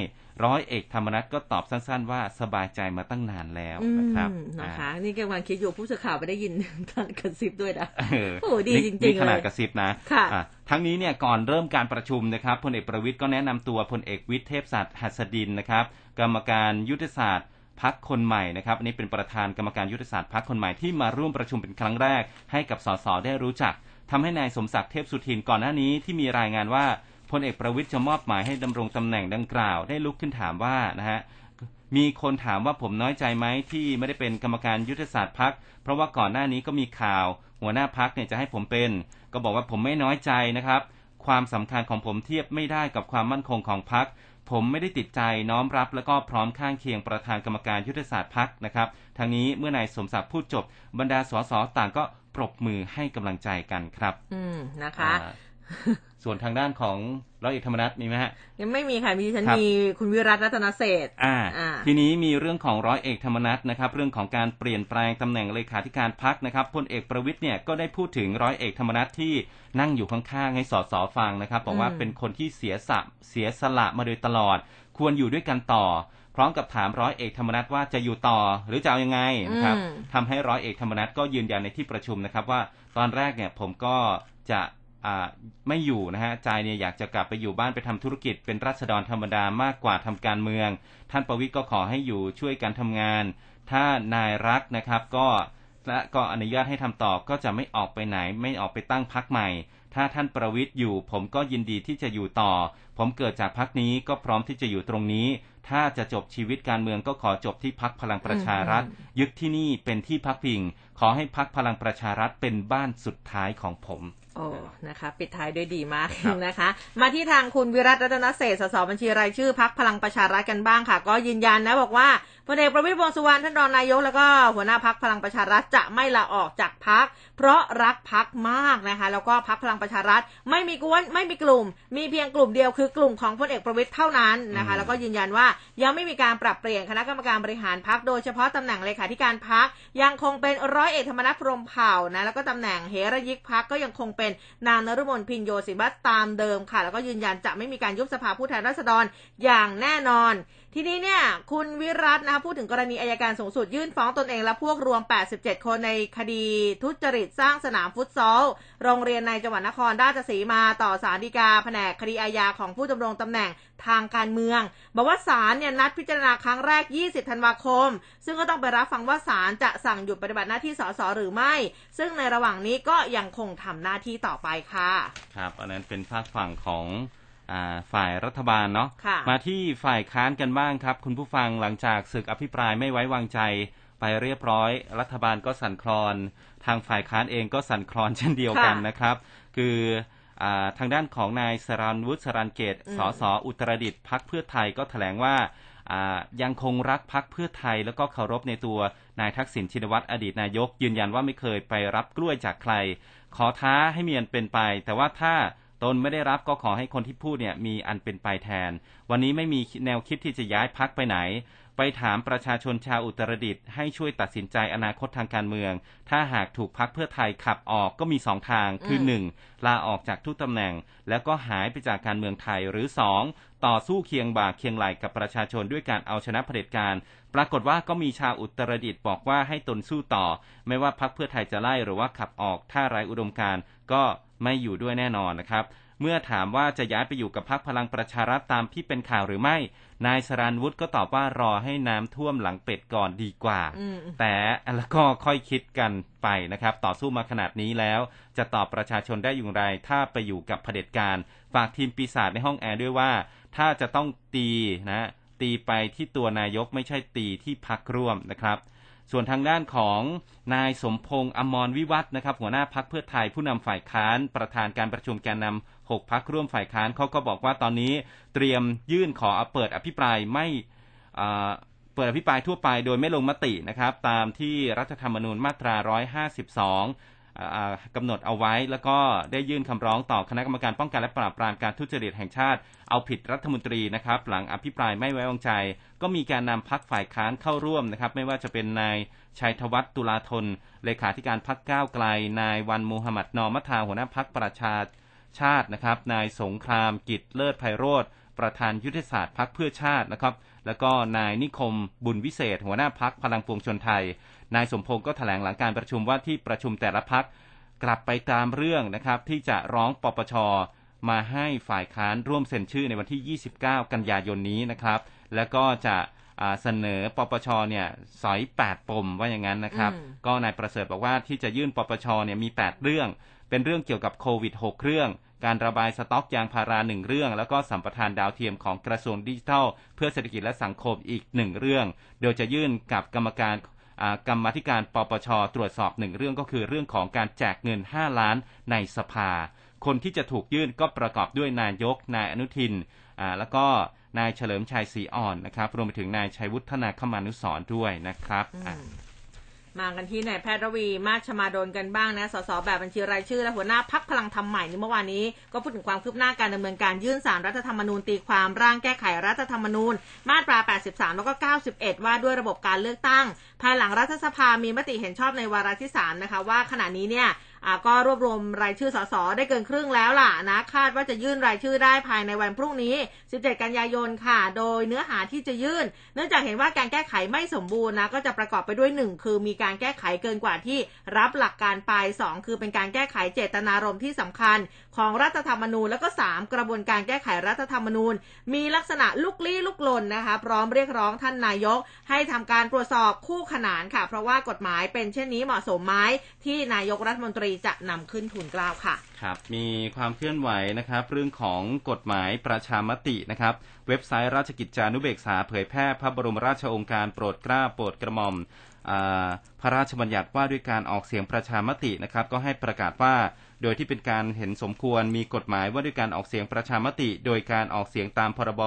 [SPEAKER 2] ร้อยเอกธรรมนัฐก็ตอบสั้น ๆ ว่าสบายใจมาตั้งนานแล้ว
[SPEAKER 1] อืม
[SPEAKER 2] นะครับ
[SPEAKER 1] นะคะ
[SPEAKER 2] อ่า
[SPEAKER 1] นี่กำลังคิดอยู่ผู้สื่อข่าวไปได้ยินตอนกระซิบด้วยนะ
[SPEAKER 2] เออ
[SPEAKER 1] โอ้โหดี
[SPEAKER 2] นี่
[SPEAKER 1] จริงๆ
[SPEAKER 2] นี่ขนาด
[SPEAKER 1] เลย
[SPEAKER 2] กระซิบนะ
[SPEAKER 1] ค่ะ
[SPEAKER 2] อะทั้งนี้เนี่ยก่อนเริ่มการประชุมนะครับพลเอกประวิทย์ก็แนะนำตัวพลเอกวิทย์เทพศาสตร์หัสดินนะครับ กรรมการยุทธศาสตร์พักคนใหม่นะครับอันนี้เป็นประธานกรรมการยุทธศาสตร์พักคนใหม่ที่มาร่วมประชุมเป็นครั้งแรก ให้กับสสได้รู้จักทำให้นายสมศักดิ์เทพสุทินก่อนหน้านี้ที่มีรายงานว่า พลเอกประวิทย์จะมอบหมายให้ดำรงตำแหน่งดังกล่าว ได้ลุกขึ้นถามว่านะฮะมีคนถามว่าผมน้อยใจไหมที่ไม่ได้เป็นกรรมการยุทธศาสตร์พักเพราะว่าก่อนหน้านี้ก็มีข่าว หัวหน้าพักเนี่ยจะให้ผมเป็น ก็บอกว่าผมไม่น้อยใจนะครับ ความสำคัญของผมเทียบไม่ได้กับความมั่นคงของพักผมไม่ได้ติดใจน้อมรับ แล้วก็พร้อมข้างเคียงประธานกรรมการยุทธศาสตร์พักนะครับทางนี้เมื่อนายสมศักดิ์พูดจบบรรดาสสต่างก็ปรบมือให้กำลังใจกันครับ
[SPEAKER 1] อืมนะคะ
[SPEAKER 2] อ่า ส่วนทางด้านของร้อยเอกธรรมนัฐมีไหมฮะ
[SPEAKER 1] ยังไม่มีค่ะมีฉัน
[SPEAKER 2] ครับ
[SPEAKER 1] มีคุณวิรัตรัตนเศรษฐ์
[SPEAKER 2] อ่า
[SPEAKER 1] อ่า
[SPEAKER 2] ทีนี้มีเรื่องของร้อยเอกธรรมนัฐนะครับ เรื่องของการเปลี่ยนแปลงตำแหน่งเลขาธิการพักนะครับพลเอกประวิทย์เนี่ยก็ได้พูดถึงร้อยเอกธรรมนัฐที่นั่งอยู่ข้างๆให้สอสอฟังนะครับบอกว่า
[SPEAKER 1] อืม
[SPEAKER 2] เป็นคนที่เสียสละเสียสละมาโดยตลอด ควรอยู่ด้วยกันต่อ พร้อมกับถามร้อยเอกธรรมนัฐว่าจะอยู่ต่อหรือจะเอายังไงนะครับ
[SPEAKER 1] อืม
[SPEAKER 2] ทำให้ร้อยเอกธรรมนัฐก็ยืนยันในที่ประชุมนะครับว่าตอนแรกเนี่ยผมก็จะอ่า ไม่อยู่นะฮะใจเนี่ยอยากจะกลับไปอยู่บ้านไปทำธุรกิจเป็นราษฎรธรรมดามากกว่าทำการเมือง ท่านประวิทย์ก็ขอให้อยู่ช่วยกันทำงาน ถ้านายรักนะครับก็และก็อนุญาตให้ทำต่อก็จะไม่ออกไปไหน ไม่ออกไปตั้งพักใหม่ ถ้าท่านประวิทย์อยู่ ผมก็ยินดีที่จะอยู่ต่อ ผมเกิดจากพักนี้ก็พร้อมที่จะอยู่ตรงนี้ ถ้าจะจบชีวิตการเมืองก็ขอจบที่พักพลังประชารัฐ ยึดที่นี่เป็นที่พักพิง ขอให้พักพลังประชารัฐเป็นบ้านสุดท้ายของผม
[SPEAKER 1] โอ้นะคะ ปิดท้ายด้วยดีมาก
[SPEAKER 2] ครับ
[SPEAKER 1] นะคะ มาที่ทางคุณวิรัตรัตนเศรษฐ์สสบัญชีรายชื่อพักพลังประชารัฐกันบ้างค่ะ ก็ยืนยันนะบอกว่าพลเอกประวิตรวงษ์สุวรรณท่านรองนายกแล้วก็หัวหน้าพักพลังประชารัฐจะไม่ลาออกจากพัก เพราะรักพักมากนะคะ แล้วก็พักพลังประชารัฐไม่มีกวนไม่มีกลุ่ม มีเพียงกลุ่มเดียวคือกลุ่มของพลเอกประวิตรเท่านั้นนะคะ
[SPEAKER 2] อืม
[SPEAKER 1] แล้วก็ยืนยันว่ายังไม่มีการปรับเปลี่ยนคณะกรรมการบริหารพักโดยเฉพาะตำแหน่งเลขาธิการพักยังคงเป็นร้อยเอกธรรมนัฐพรหมเผ่านะแล้วก็ตำแหน่งเหระยิกพักก็ยังคงเป็นนางนรุมนพินโยศิบัตตามเดิมค่ะ แล้วก็ยืนยันจะไม่มีการยุบสภาผู้แทนราษฎรอย่างแน่นอน ทีนี้เนี่ยคุณวิรัตนะคะพูดถึงกรณีอายการสูงสุดยื่นฟ้องตนเองและพวกรวม 87 คนในคดีทุจริตสร้างสนามฟุตซอล โรงเรียนในจังหวัดนครราชสีมาต่อสารดีกาแผนกคดีอาญาของผู้ดำรงตำแหน่งทางการเมือง บอกว่าศาลเนี่ยนัดพิจารณาครั้งแรก 20 ธันวาคม ซึ่งก็ต้องไปรับฟังว่าศาลจะสั่งหยุดปฏิบัติหน้าที่สสหรือไม่ ซึ่งในระหว่างนี้ก็ยังคงทำหน้าที่ต่อไปค่ะ
[SPEAKER 2] ครับ อันนั้นเป็นภาคฝั่งของอาฝ่ายรัฐบาลเนาะ
[SPEAKER 1] ค่ะ
[SPEAKER 2] มาที่ฝ่ายค้านกันบ้างครับ คุณผู้ฟังหลังจากศึกอภิปรายไม่ไว้วางใจ ไปเรียบร้อย รัฐบาลก็สั่นคลอน ทางฝ่ายค้านเองก็สั่นคลอนเช่นเดียวกัน
[SPEAKER 1] ค่ะ
[SPEAKER 2] นะครับ คืออาทางด้านของนายสรันวุฒิสรันเกต
[SPEAKER 1] อืม
[SPEAKER 2] สสอุตรดิตถ์พักเพื่อไทยก็แถลงว่าอ่ายังคงรักพักเพื่อไทยแล้วก็เคารพในตัวนายทักษิณชินวัตรอดีตนายก ยืนยันว่าไม่เคยไปรับกล้วยจากใคร ขอท้าให้มีอันเป็นไป แต่ว่าถ้าตนไม่ได้รับก็ขอให้คนที่พูดเนี่ยมีอันเป็นไปแทน วันนี้ไม่มีแนวคิดที่จะย้ายพักไปไหน ไปถามประชาชนชาวอุตรดิตถ์ให้ช่วยตัดสินใจอนาคตทางการเมือง ถ้าหากถูกพักเพื่อไทยขับออกก็มีสองทาง คือ
[SPEAKER 1] ม
[SPEAKER 2] หนึ่งลาออกจากทุกตำแหน่ง แล้วก็หายไปจากการเมืองไทยหรือสองต่อสู้เคียงบ่าเคียงไหลกับประชาชนด้วยการเอาชนะเผด็จการ ปรากฏว่าก็มีชาวอุตรดิตถ์บอกว่าให้ตนสู้ต่อ ไม่ว่าพักเพื่อไทยจะไล่หรือว่าขับออกถ้าไร้อุดมการณ์ก็ไม่อยู่ด้วยแน่นอนนะครับเมื่อถามว่าจะย้ายไปอยู่กับพักพลังประชารัฐตามที่เป็นข่าวหรือไม่ นายสรันวุฒิก็ตอบว่ารอให้น้ำท่วมหลังเป็ดก่อนดีกว่า
[SPEAKER 1] อืม
[SPEAKER 2] แต่แล้วก็ค่อยคิดกันไปนะครับ ต่อสู้มาขนาดนี้แล้ว จะตอบประชาชนได้อย่างไร ถ้าไปอยู่กับเผด็จการ ฝากทีมปีศาจในห้องแอร์ด้วยว่า ถ้าจะต้องตีนะ ตีไปที่ตัวนายกไม่ใช่ตีที่พักร่วมนะครับส่วนทางด้านของนายสมพงษ์อมรวิวัฒน์นะครับ หัวหน้าพักเพื่อไทยผู้นำฝ่ายค้านประธานการประชุมแกนนำ หกพักร่วมฝ่ายค้านเขาก็บอกว่าตอนนี้เตรียมยื่นขอเปิดอภิปรายไม่เปิดอภิปรายทั่วไปโดยไม่ลงมตินะครับ ตามที่รัฐธรรมนูญมาตรา 152อ่ากำหนดเอาไว้ แล้วก็ได้ยื่นคำร้องต่อคณะกรรมการป้องกันและปราบปรามการทุจริตแห่งชาติ เอาผิดรัฐมนตรีนะครับ หลังอภิปรายไม่ไว้วางใจ ก็มีการนำพักฝ่ายค้านเข้าร่วมนะครับ ไม่ว่าจะเป็นนายชัยธวัฒน์ตุลาธนเลขาธิการพักก้าวไกล นายวันมูฮัมหมัดนอมัทาหัวหน้าพักประชาชาตินะครับ นายสงครามกิจเลิศไพโรธประธานยุทธศาสตร์พักเพื่อชาตินะครับ แล้วก็นายนิคมบุญวิเศษ หัวหน้าพักพลังปวงชนไทย นายสมพงศ์ก็แถลงหลังการประชุมว่าที่ประชุมแต่ละพักกลับไปตามเรื่องนะครับ ที่จะร้องปปชมาให้ฝ่ายค้านร่วมเซ็นชื่อในวันที่ 29 กันยายนนี้นะครับ แล้วก็จะเสนอปปชเนี่ยสอย 8 ปมว่าอย่างนั้นนะครับ ก็นายประเสริฐบอกว่าที่จะยื่นปปชเนี่ยมี 8 เรื่อง เป็นเรื่องเกี่ยวกับโควิด 6 เรื่อง การระบายสต็อกยางพาราหนึ่งเรื่อง แล้วก็สัมปทานดาวเทียมของกระทรวงดิจิทัล เพื่อเศรษฐกิจและสังคมอีกหนึ่งเรื่อง โดยจะยื่นกับกรรมการกรรมธิการปปช ตรวจสอบหนึ่งเรื่องก็คือเรื่องของการแจกเงิน 5 ล้านในสภา คนที่จะถูกยื่นก็ประกอบด้วยนายก นายอนุทิน แล้วก็นายเฉลิมชัยศรีอ่อนนะครับ รวมไปถึงนายชัยวุฒนาคมานุสรด้วยนะครับ
[SPEAKER 1] มากันที่นายแพทย์รวีมาชมาโดนกันบ้างนะสสแบบบัญชีรายชื่อและหัวหน้าพักพลังธรรมใหม่ในเมื่อวานนี้ก็พูดถึงความคืบหน้าการดำเนินการยื่นสารรัฐธรรมนูญตีความร่างแก้ไขรัฐธรรมนูญ มาตรา 83 แล้วก็ 91 ว่าด้วยระบบการเลือกตั้ง ภายหลังรัฐสภามีมติเห็นชอบในวาระที่ 3 นะคะว่าขณะนี้เนี่ย ก็รวบรวมรายชื่อสสได้เกินครึ่งแล้วล่ะนะคาดว่าจะยื่นรายชื่อได้ภายในวันพรุ่งนี้ 17 กันยายนค่ะ โดยเนื้อหาที่จะยื่น เนื่องจากเห็นว่าการแก้ไขไม่สมบูรณ์นะก็จะประกอบไปด้วย 1 คือมีการแก้ไขเกินกว่าที่รับหลักการไป 2 คือเป็นการแก้ไขเจตนารมณ์ที่สำคัญ ของรัฐธรรมนูญ แล้วก็ 3 กระบวนการแก้ไขรัฐธรรมนูญ มีลักษณะลุกลี้ลุกลนนะคะ พร้อมเรียกร้องท่านนายก ให้ทำการตรวจสอบคู่ขนานค่ะ เพราะว่ากฎหมายเป็นเช่นนี้เหมาะสมไหมที่นายกรัฐมนตรีจะนำขึ้นทุนกล้าวค่ะ
[SPEAKER 2] ครับมีความเคลื่อนไหวนะครับเรื่องของกฎหมายประชามตินะครับเว็บไซต์ราชกิจจานุเบกษาเผยแพร่พระบรมราชโองการโปรดเกล้าโปรดกระหม่อมพระราชบัญญัติว่าด้วยการออกเสียงประชามตินะครับก็ให้ประกาศว่า โดยที่เป็นการเห็นสมควรมีกฎหมายว่าด้วยการออกเสียงประชามติ โดยการออกเสียงตามพรบ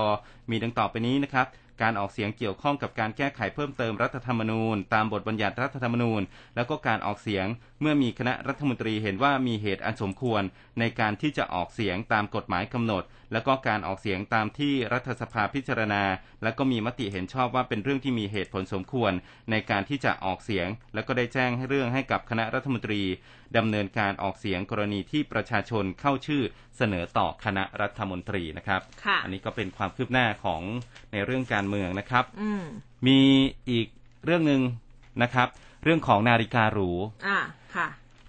[SPEAKER 2] มีดังต่อไปนี้นะครับการออกเสียงเกี่ยวข้องกับการแก้ไขเพิ่มเติมรัฐธรรมนูญ ตามบทบัญญัติรัฐธรรมนูญ แล้วก็การออกเสียงเมื่อมีคณะรัฐมนตรีเห็นว่ามีเหตุอันสมควร ในการที่จะออกเสียงตามกฎหมายกำหนด แล้วก็การออกเสียงตามที่รัฐสภาพิจารณา แล้วก็มีมติเห็นชอบว่าเป็นเรื่องที่มีเหตุผลสมควร ในการที่จะออกเสียง แล้วก็ได้แจ้งให้เรื่องให้กับคณะรัฐมนตรีดำเนินการออกเสียงกรณีที่ประชาชนเข้าชื่อเสนอต่อคณะรัฐมนตรีนะครับ อันนี้ก็เป็นความคืบหน้าของในเรื่องการเมืองนะครับมีอีกเรื่องหนึ่งนะครับ เรื่องของนาฬิกาหรู
[SPEAKER 1] อ่าค่ะ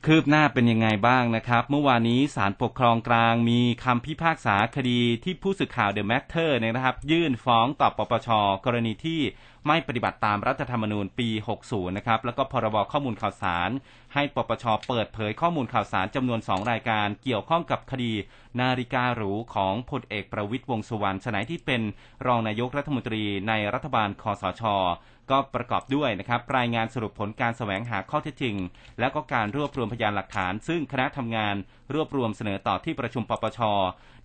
[SPEAKER 2] คืบหน้าเป็นยังไงบ้างนะครับ เมื่อวานนี้ศาลปกครองกลางมีคำพิพากษาคดีที่ผู้สื่อข่าว The MATTER นะครับ ยื่นฟ้องต่อปปช กรณีที่ไม่ปฏิบัติตามรัฐธรรมนูญปี 60 นะครับ แล้วก็พรบข้อมูลข่าวสาร ให้ปปชเปิดเผยข้อมูลข่าวสารจำนวน 2 รายการ เกี่ยวข้องกับคดีนาฬิกาหรูของพลเอกประวิตร วงษ์สุวรรณสมัยที่เป็นรองนายกรัฐมนตรีในรัฐบาลคอสช ก็ประกอบด้วยนะครับรายงานสรุปผลการแสวงหาข้อเท็จจริง และก็การรวบรวมพยานหลักฐาน ซึ่งคณะทำงานรวบรวมเสนอต่อที่ประชุมปปช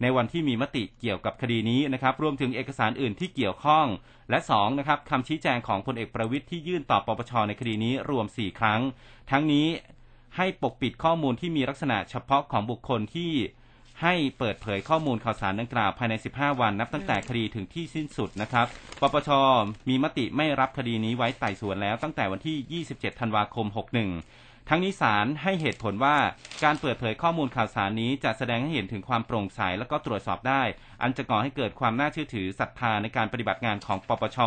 [SPEAKER 2] ในวันที่มีมติเกี่ยวกับคดีนี้นะครับรวมถึงเอกสารอื่นที่เกี่ยวข้อง และ2นะครับคำชี้แจงของพลเอกประวิทย์ที่ยื่นต่อปปชในคดีนี้รวม 4 ครั้ง ทั้งนี้ให้ปกปิดข้อมูลที่มีลักษณะเฉพาะของบุคคลที่ ให้เปิดเผยข้อมูลข่าวสารดังกล่าวภายใน 15 วันนับตั้งแต่คดีถึงที่สิ้นสุดนะครับ ปปช มีมติไม่รับคดีนี้ไว้ไต่สวนแล้วตั้งแต่วันที่ 27 ธันวาคม 61 ทั้งนี้ศาลให้เหตุผลว่าการเปิดเผยข้อมูลข่าวสารนี้จะแสดงให้เห็นถึงความโปร่งใสและก็ตรวจสอบได้ อันจะก่อให้เกิดความน่าเชื่อถือศรัทธาในการปฏิบัติงานของปปช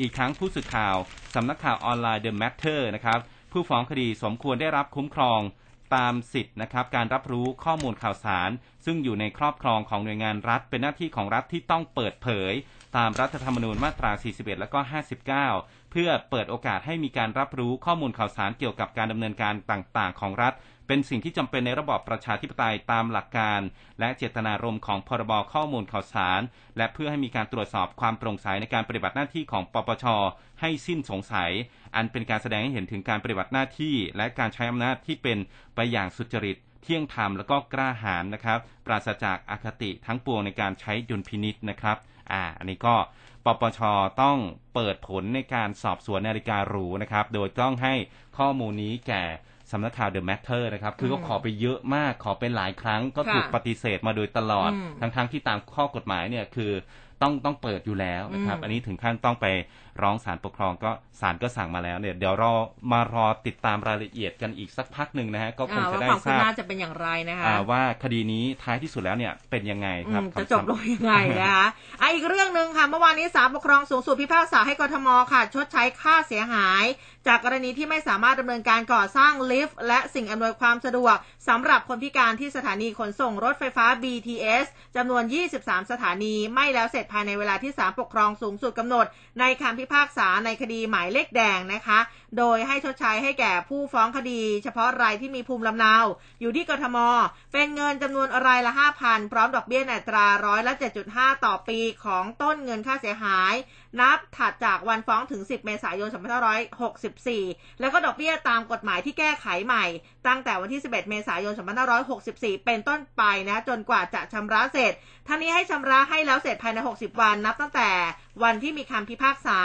[SPEAKER 2] อีกทั้งผู้สื่อข่าวสำนักข่าวออนไลน์ The Matter นะครับผู้ฟ้องคดีสมควรได้รับคุ้มครอง ตามสิทธิ์นะครับการรับรู้ข้อมูลข่าวสาร ซึ่งอยู่ในครอบครองของหน่วยงานรัฐ เป็นหน้าที่ของรัฐที่ต้องเปิดเผย ตามรัฐธรรมนูญมาตรา 41 และก็ 59 เพื่อเปิดโอกาสให้มีการรับรู้ข้อมูลข่าวสารเกี่ยวกับการดำเนินการต่างๆ ของรัฐ เป็นสิ่งที่จำเป็นในระบอบประชาธิปไตยตามหลักการ และเจตนารมณ์ของพรบข้อมูลข่าวสาร และเพื่อให้มีการตรวจสอบความโปร่งใสในการปฏิบัติหน้าที่ของปปช ให้สิ้นสงสัย อันเป็นการแสดงให้เห็นถึงการปฏิบัติหน้าที่ และการใช้อำนาจที่เป็นไปอย่างสุจริตเที่ยงธรรมแล้วก็กล้าหาญนะครับ ปราศจากอาคติทั้งปวงในการใช้ดุลพินิษนะครับ อ่า อันนี้ก็ปปชต้องเปิดผลในการสอบสวนนาฬิกาหรูนะครับ โดยต้องให้ข้อมูลนี้แก่ สำนักข่าว The Matter นะครับ คือก็
[SPEAKER 1] อืม
[SPEAKER 2] ขอไปเยอะมากขอเป็นหลายครั้งก็ถูก
[SPEAKER 1] ค่ะ
[SPEAKER 2] ปฏิเสธมาโดยตลอด
[SPEAKER 1] อืม
[SPEAKER 2] ทั้งๆที่ตามข้อกฎหมายเนี่ยคือ ต้องต้องเปิดอยู่แล้วนะครับ
[SPEAKER 1] อืม
[SPEAKER 2] อันนี้ถึงขั้นต้องไปร้องศาลปกครองก็ศาลก็สั่งมาแล้วเนี่ยเดี๋ยวเรามารอติดตามรายละเอียดกันอีกสักพักหนึ่งนะฮะก็คง
[SPEAKER 1] อ่า
[SPEAKER 2] จะ
[SPEAKER 1] ว่า
[SPEAKER 2] ได้
[SPEAKER 1] ความ
[SPEAKER 2] ท
[SPEAKER 1] คืบ
[SPEAKER 2] รา
[SPEAKER 1] ห
[SPEAKER 2] บ
[SPEAKER 1] น้าจะเป็นอย่างไรนะคะ
[SPEAKER 2] อ่าว่าคดีนี้ท้ายที่สุดแล้วเนี่ยเป็นยังไง
[SPEAKER 1] อื
[SPEAKER 2] ครับ
[SPEAKER 1] มจะ
[SPEAKER 2] คำ
[SPEAKER 1] จบลงยังไงนะคะอะอีกเรื่องหนึ่งค่ะเมื่อวานนี้ศาลปกครองสูงสุดพิพากษาให้กทมค่ะชดใช้ค่าเสียหาย จากกรณีที่ไม่สามารถดำเนินการก่อสร้างลิฟต์และสิ่งอำนวยความสะดวกสำหรับคนพิการที่สถานีขนส่งรถไฟฟ้า BTS จำนวน 23 สถานีไม่แล้วเสร็จภายในเวลาที่ศาลปกครองสูงสุดกำหนด ในคำพิพากษาในคดีหมายเลขแดงนะคะ โดยให้ชดใช้ให้แก่ผู้ฟ้องคดี เฉพาะรายที่มีภูมิลำเนา อยู่ที่กทม เป็นเงินจำนวนรายละ5,000 พร้อมดอกเบี้ยอัตราร้อยละ7.5 ต่อปีของต้นเงินค่าเสียหาย นับถัดจากวันฟ้องถึง 10 เมษายน 2564 แล้วก็ดอกเบี้ยตามกฎหมายที่แก้ไขใหม่ตั้งแต่วันที่ 11 เมษายน 2564 เป็นต้นไปนะ จนกว่าจะชำระเสร็จท่านี้ให้ชำระให้แล้วเสร็จภายใน 60 วันนับตั้งแต่วันที่มีคำพิพากษา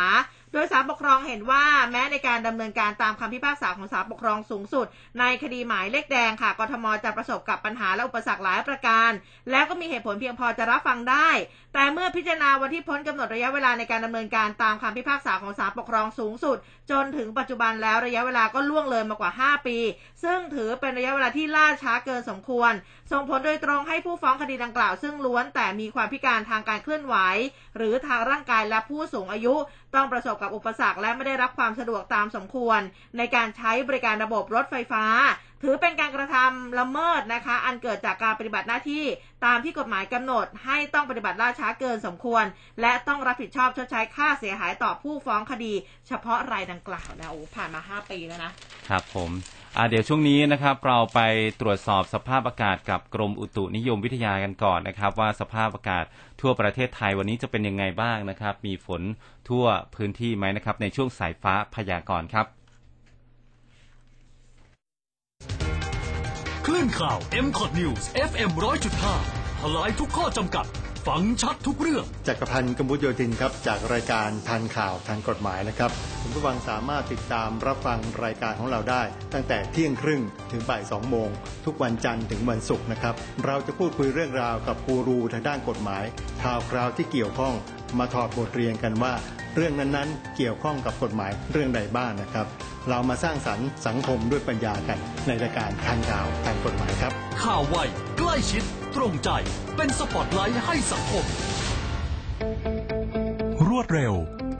[SPEAKER 1] โดยศาลปกครองเห็นว่าแม้ในการดำเนินการตามคำพิพากษาของศาลปกครองสูงสุด ในคดีหมายเลขแดงค่ะกทมจะประสบกับปัญหาและอุปสรรคหลายประการ แล้วก็มีเหตุผลเพียงพอจะรับฟังได้ แต่เมื่อพิจารณาวันที่พ้นกำหนดระยะเวลาในการดำเนินการตามคำพิพากษาของศาลปกครองสูงสุด จนถึงปัจจุบันแล้วระยะเวลาก็ล่วงเลยมากว่า 5 ปี ซึ่งถือเป็นระยะเวลาที่ล่าช้าเกินสมควร ส่งผลโดยตรงให้ผู้ฟ้องคดีดังกล่าว ซึ่งล้วนแต่มีความพิการทางการเคลื่อนไหว หรือทางร่างกายและผู้สูงอายุ ต้องประสบกับอุปสรรคและไม่ได้รับความสะดวกตามสมควร ในการใช้บริการระบบรถไฟฟ้า ถือเป็นการกระทำละเมิดนะคะ อันเกิดจากการปฏิบัติหน้าที่ตามที่กฎหมายกำหนด ให้ต้องปฏิบัติล่าช้าเกินสมควร และต้องรับผิดชอบชดใช้ค่าเสียหายต่อผู้ฟ้องคดี เฉพาะรายดังกล่าวนะโอ้ผ่านมา 5 ปีแล้วนะ
[SPEAKER 2] ครับผม อ่าเดี๋ยวช่วงนี้นะครับเราไปตรวจสอบสภาพอากาศกับกรมอุตุนิยมวิทยากันก่อนนะครับ ว่าสภาพอากาศทั่วประเทศไทยวันนี้จะเป็นยังไงบ้างนะครับ มีฝนทั่วพื้นที่ไหมนะครับ ในช่วงสายฟ้าพยากรณ์ครับ
[SPEAKER 3] คลื่นข่าว m c o t News FM 100.5ทลายทุกข้อจำกัด ฟังชัดทุกเรื่อง
[SPEAKER 4] จักรพันธ์กมุตโยธินครับ จากรายการทันข่าวทันกฎหมายนะครับคุณผู้ฟังสามารถติดตามรับฟังรายการของเราได้ ตั้งแต่เที่ยงครึ่งถึงบ่ายสองโมง ทุกวันจันทร์ถึงวันศุกร์นะครับ เราจะพูดคุยเรื่องราวกับกูรูทางด้านกฎหมายข่าวคราวที่เกี่ยวข้องมาถอดบทเรียนกันว่า เรื่องนั้นๆ เกี่ยวข้องกับกฎหมายเรื่องใดบ้างนะครับ เรามาสร้างสรรค์สังคมด้วยปัญญากันในรายการทันข่าวทันกฎหมายครับ
[SPEAKER 3] ข่าวไวใกล้ชิด ตรงใจ เป็นสปอตไลท์ให้สังคม
[SPEAKER 5] รวดเร็ว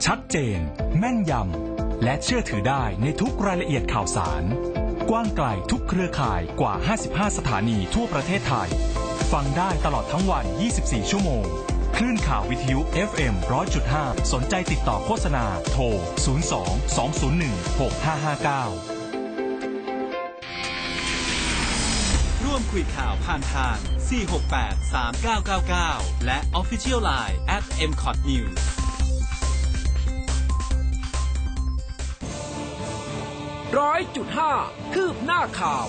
[SPEAKER 5] ชัดเจน แม่นยำ และเชื่อถือได้ในทุกรายละเอียดข่าวสาร กว้างไกลทุกเครือข่ายกว่า 55 สถานีทั่วประเทศไทย ฟังได้ตลอดทั้งวัน 24 ชั่วโมง คลื่นข่าววิทยุ FM 100.5 สนใจติดต่อโฆษณา โทร 02 201 6559
[SPEAKER 6] ร่วมคุยข่าวผ่านทาง 468 3999 และ Official Line at m c o t News
[SPEAKER 7] ร้อยจุดห้าคืบหน้าข่าว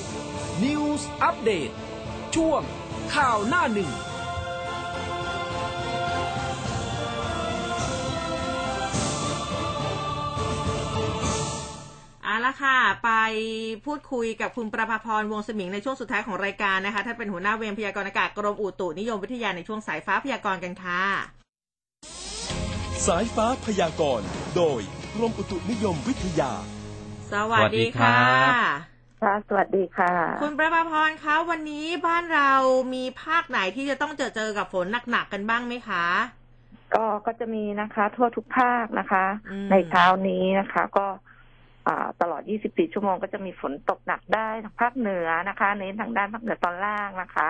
[SPEAKER 7] News อัปเดตช่วงข่าวหน้าหนึ่ง
[SPEAKER 1] ละค่ะ ไปพูดคุยกับคุณประภาพรวงศ์สมิงในช่วงสุดท้ายของรายการนะคะท่านเป็นหัวหน้าเวรพยากรณ์อากาศกรมอุตุนิยมวิทยาในช่วงสายฟ้าพยากรณ์กันค่ะ
[SPEAKER 8] สายฟ้าพยากรณ์โดยกรมอุตุนิยมวิทยา
[SPEAKER 1] สวัสดีค่ะ
[SPEAKER 2] สวัสดีครับ
[SPEAKER 9] ค่ะ สวัสดีค่ะ
[SPEAKER 1] คุณประภาพรคะวันนี้บ้านเรามีภาคไหนที่จะต้องเจอเจอกับฝนหนักๆกันบ้างไหมคะ
[SPEAKER 9] ก็ก็จะมีนะคะ ทั่วทุกภาคนะคะ
[SPEAKER 1] อืม
[SPEAKER 9] ในเช้านี้นะคะ ก็อ่า ตลอด 24 ชั่วโมงก็จะมีฝนตกหนักได้ทางภาคเหนือนะคะ เน้นทางด้านภาคเหนือตอนล่างนะคะ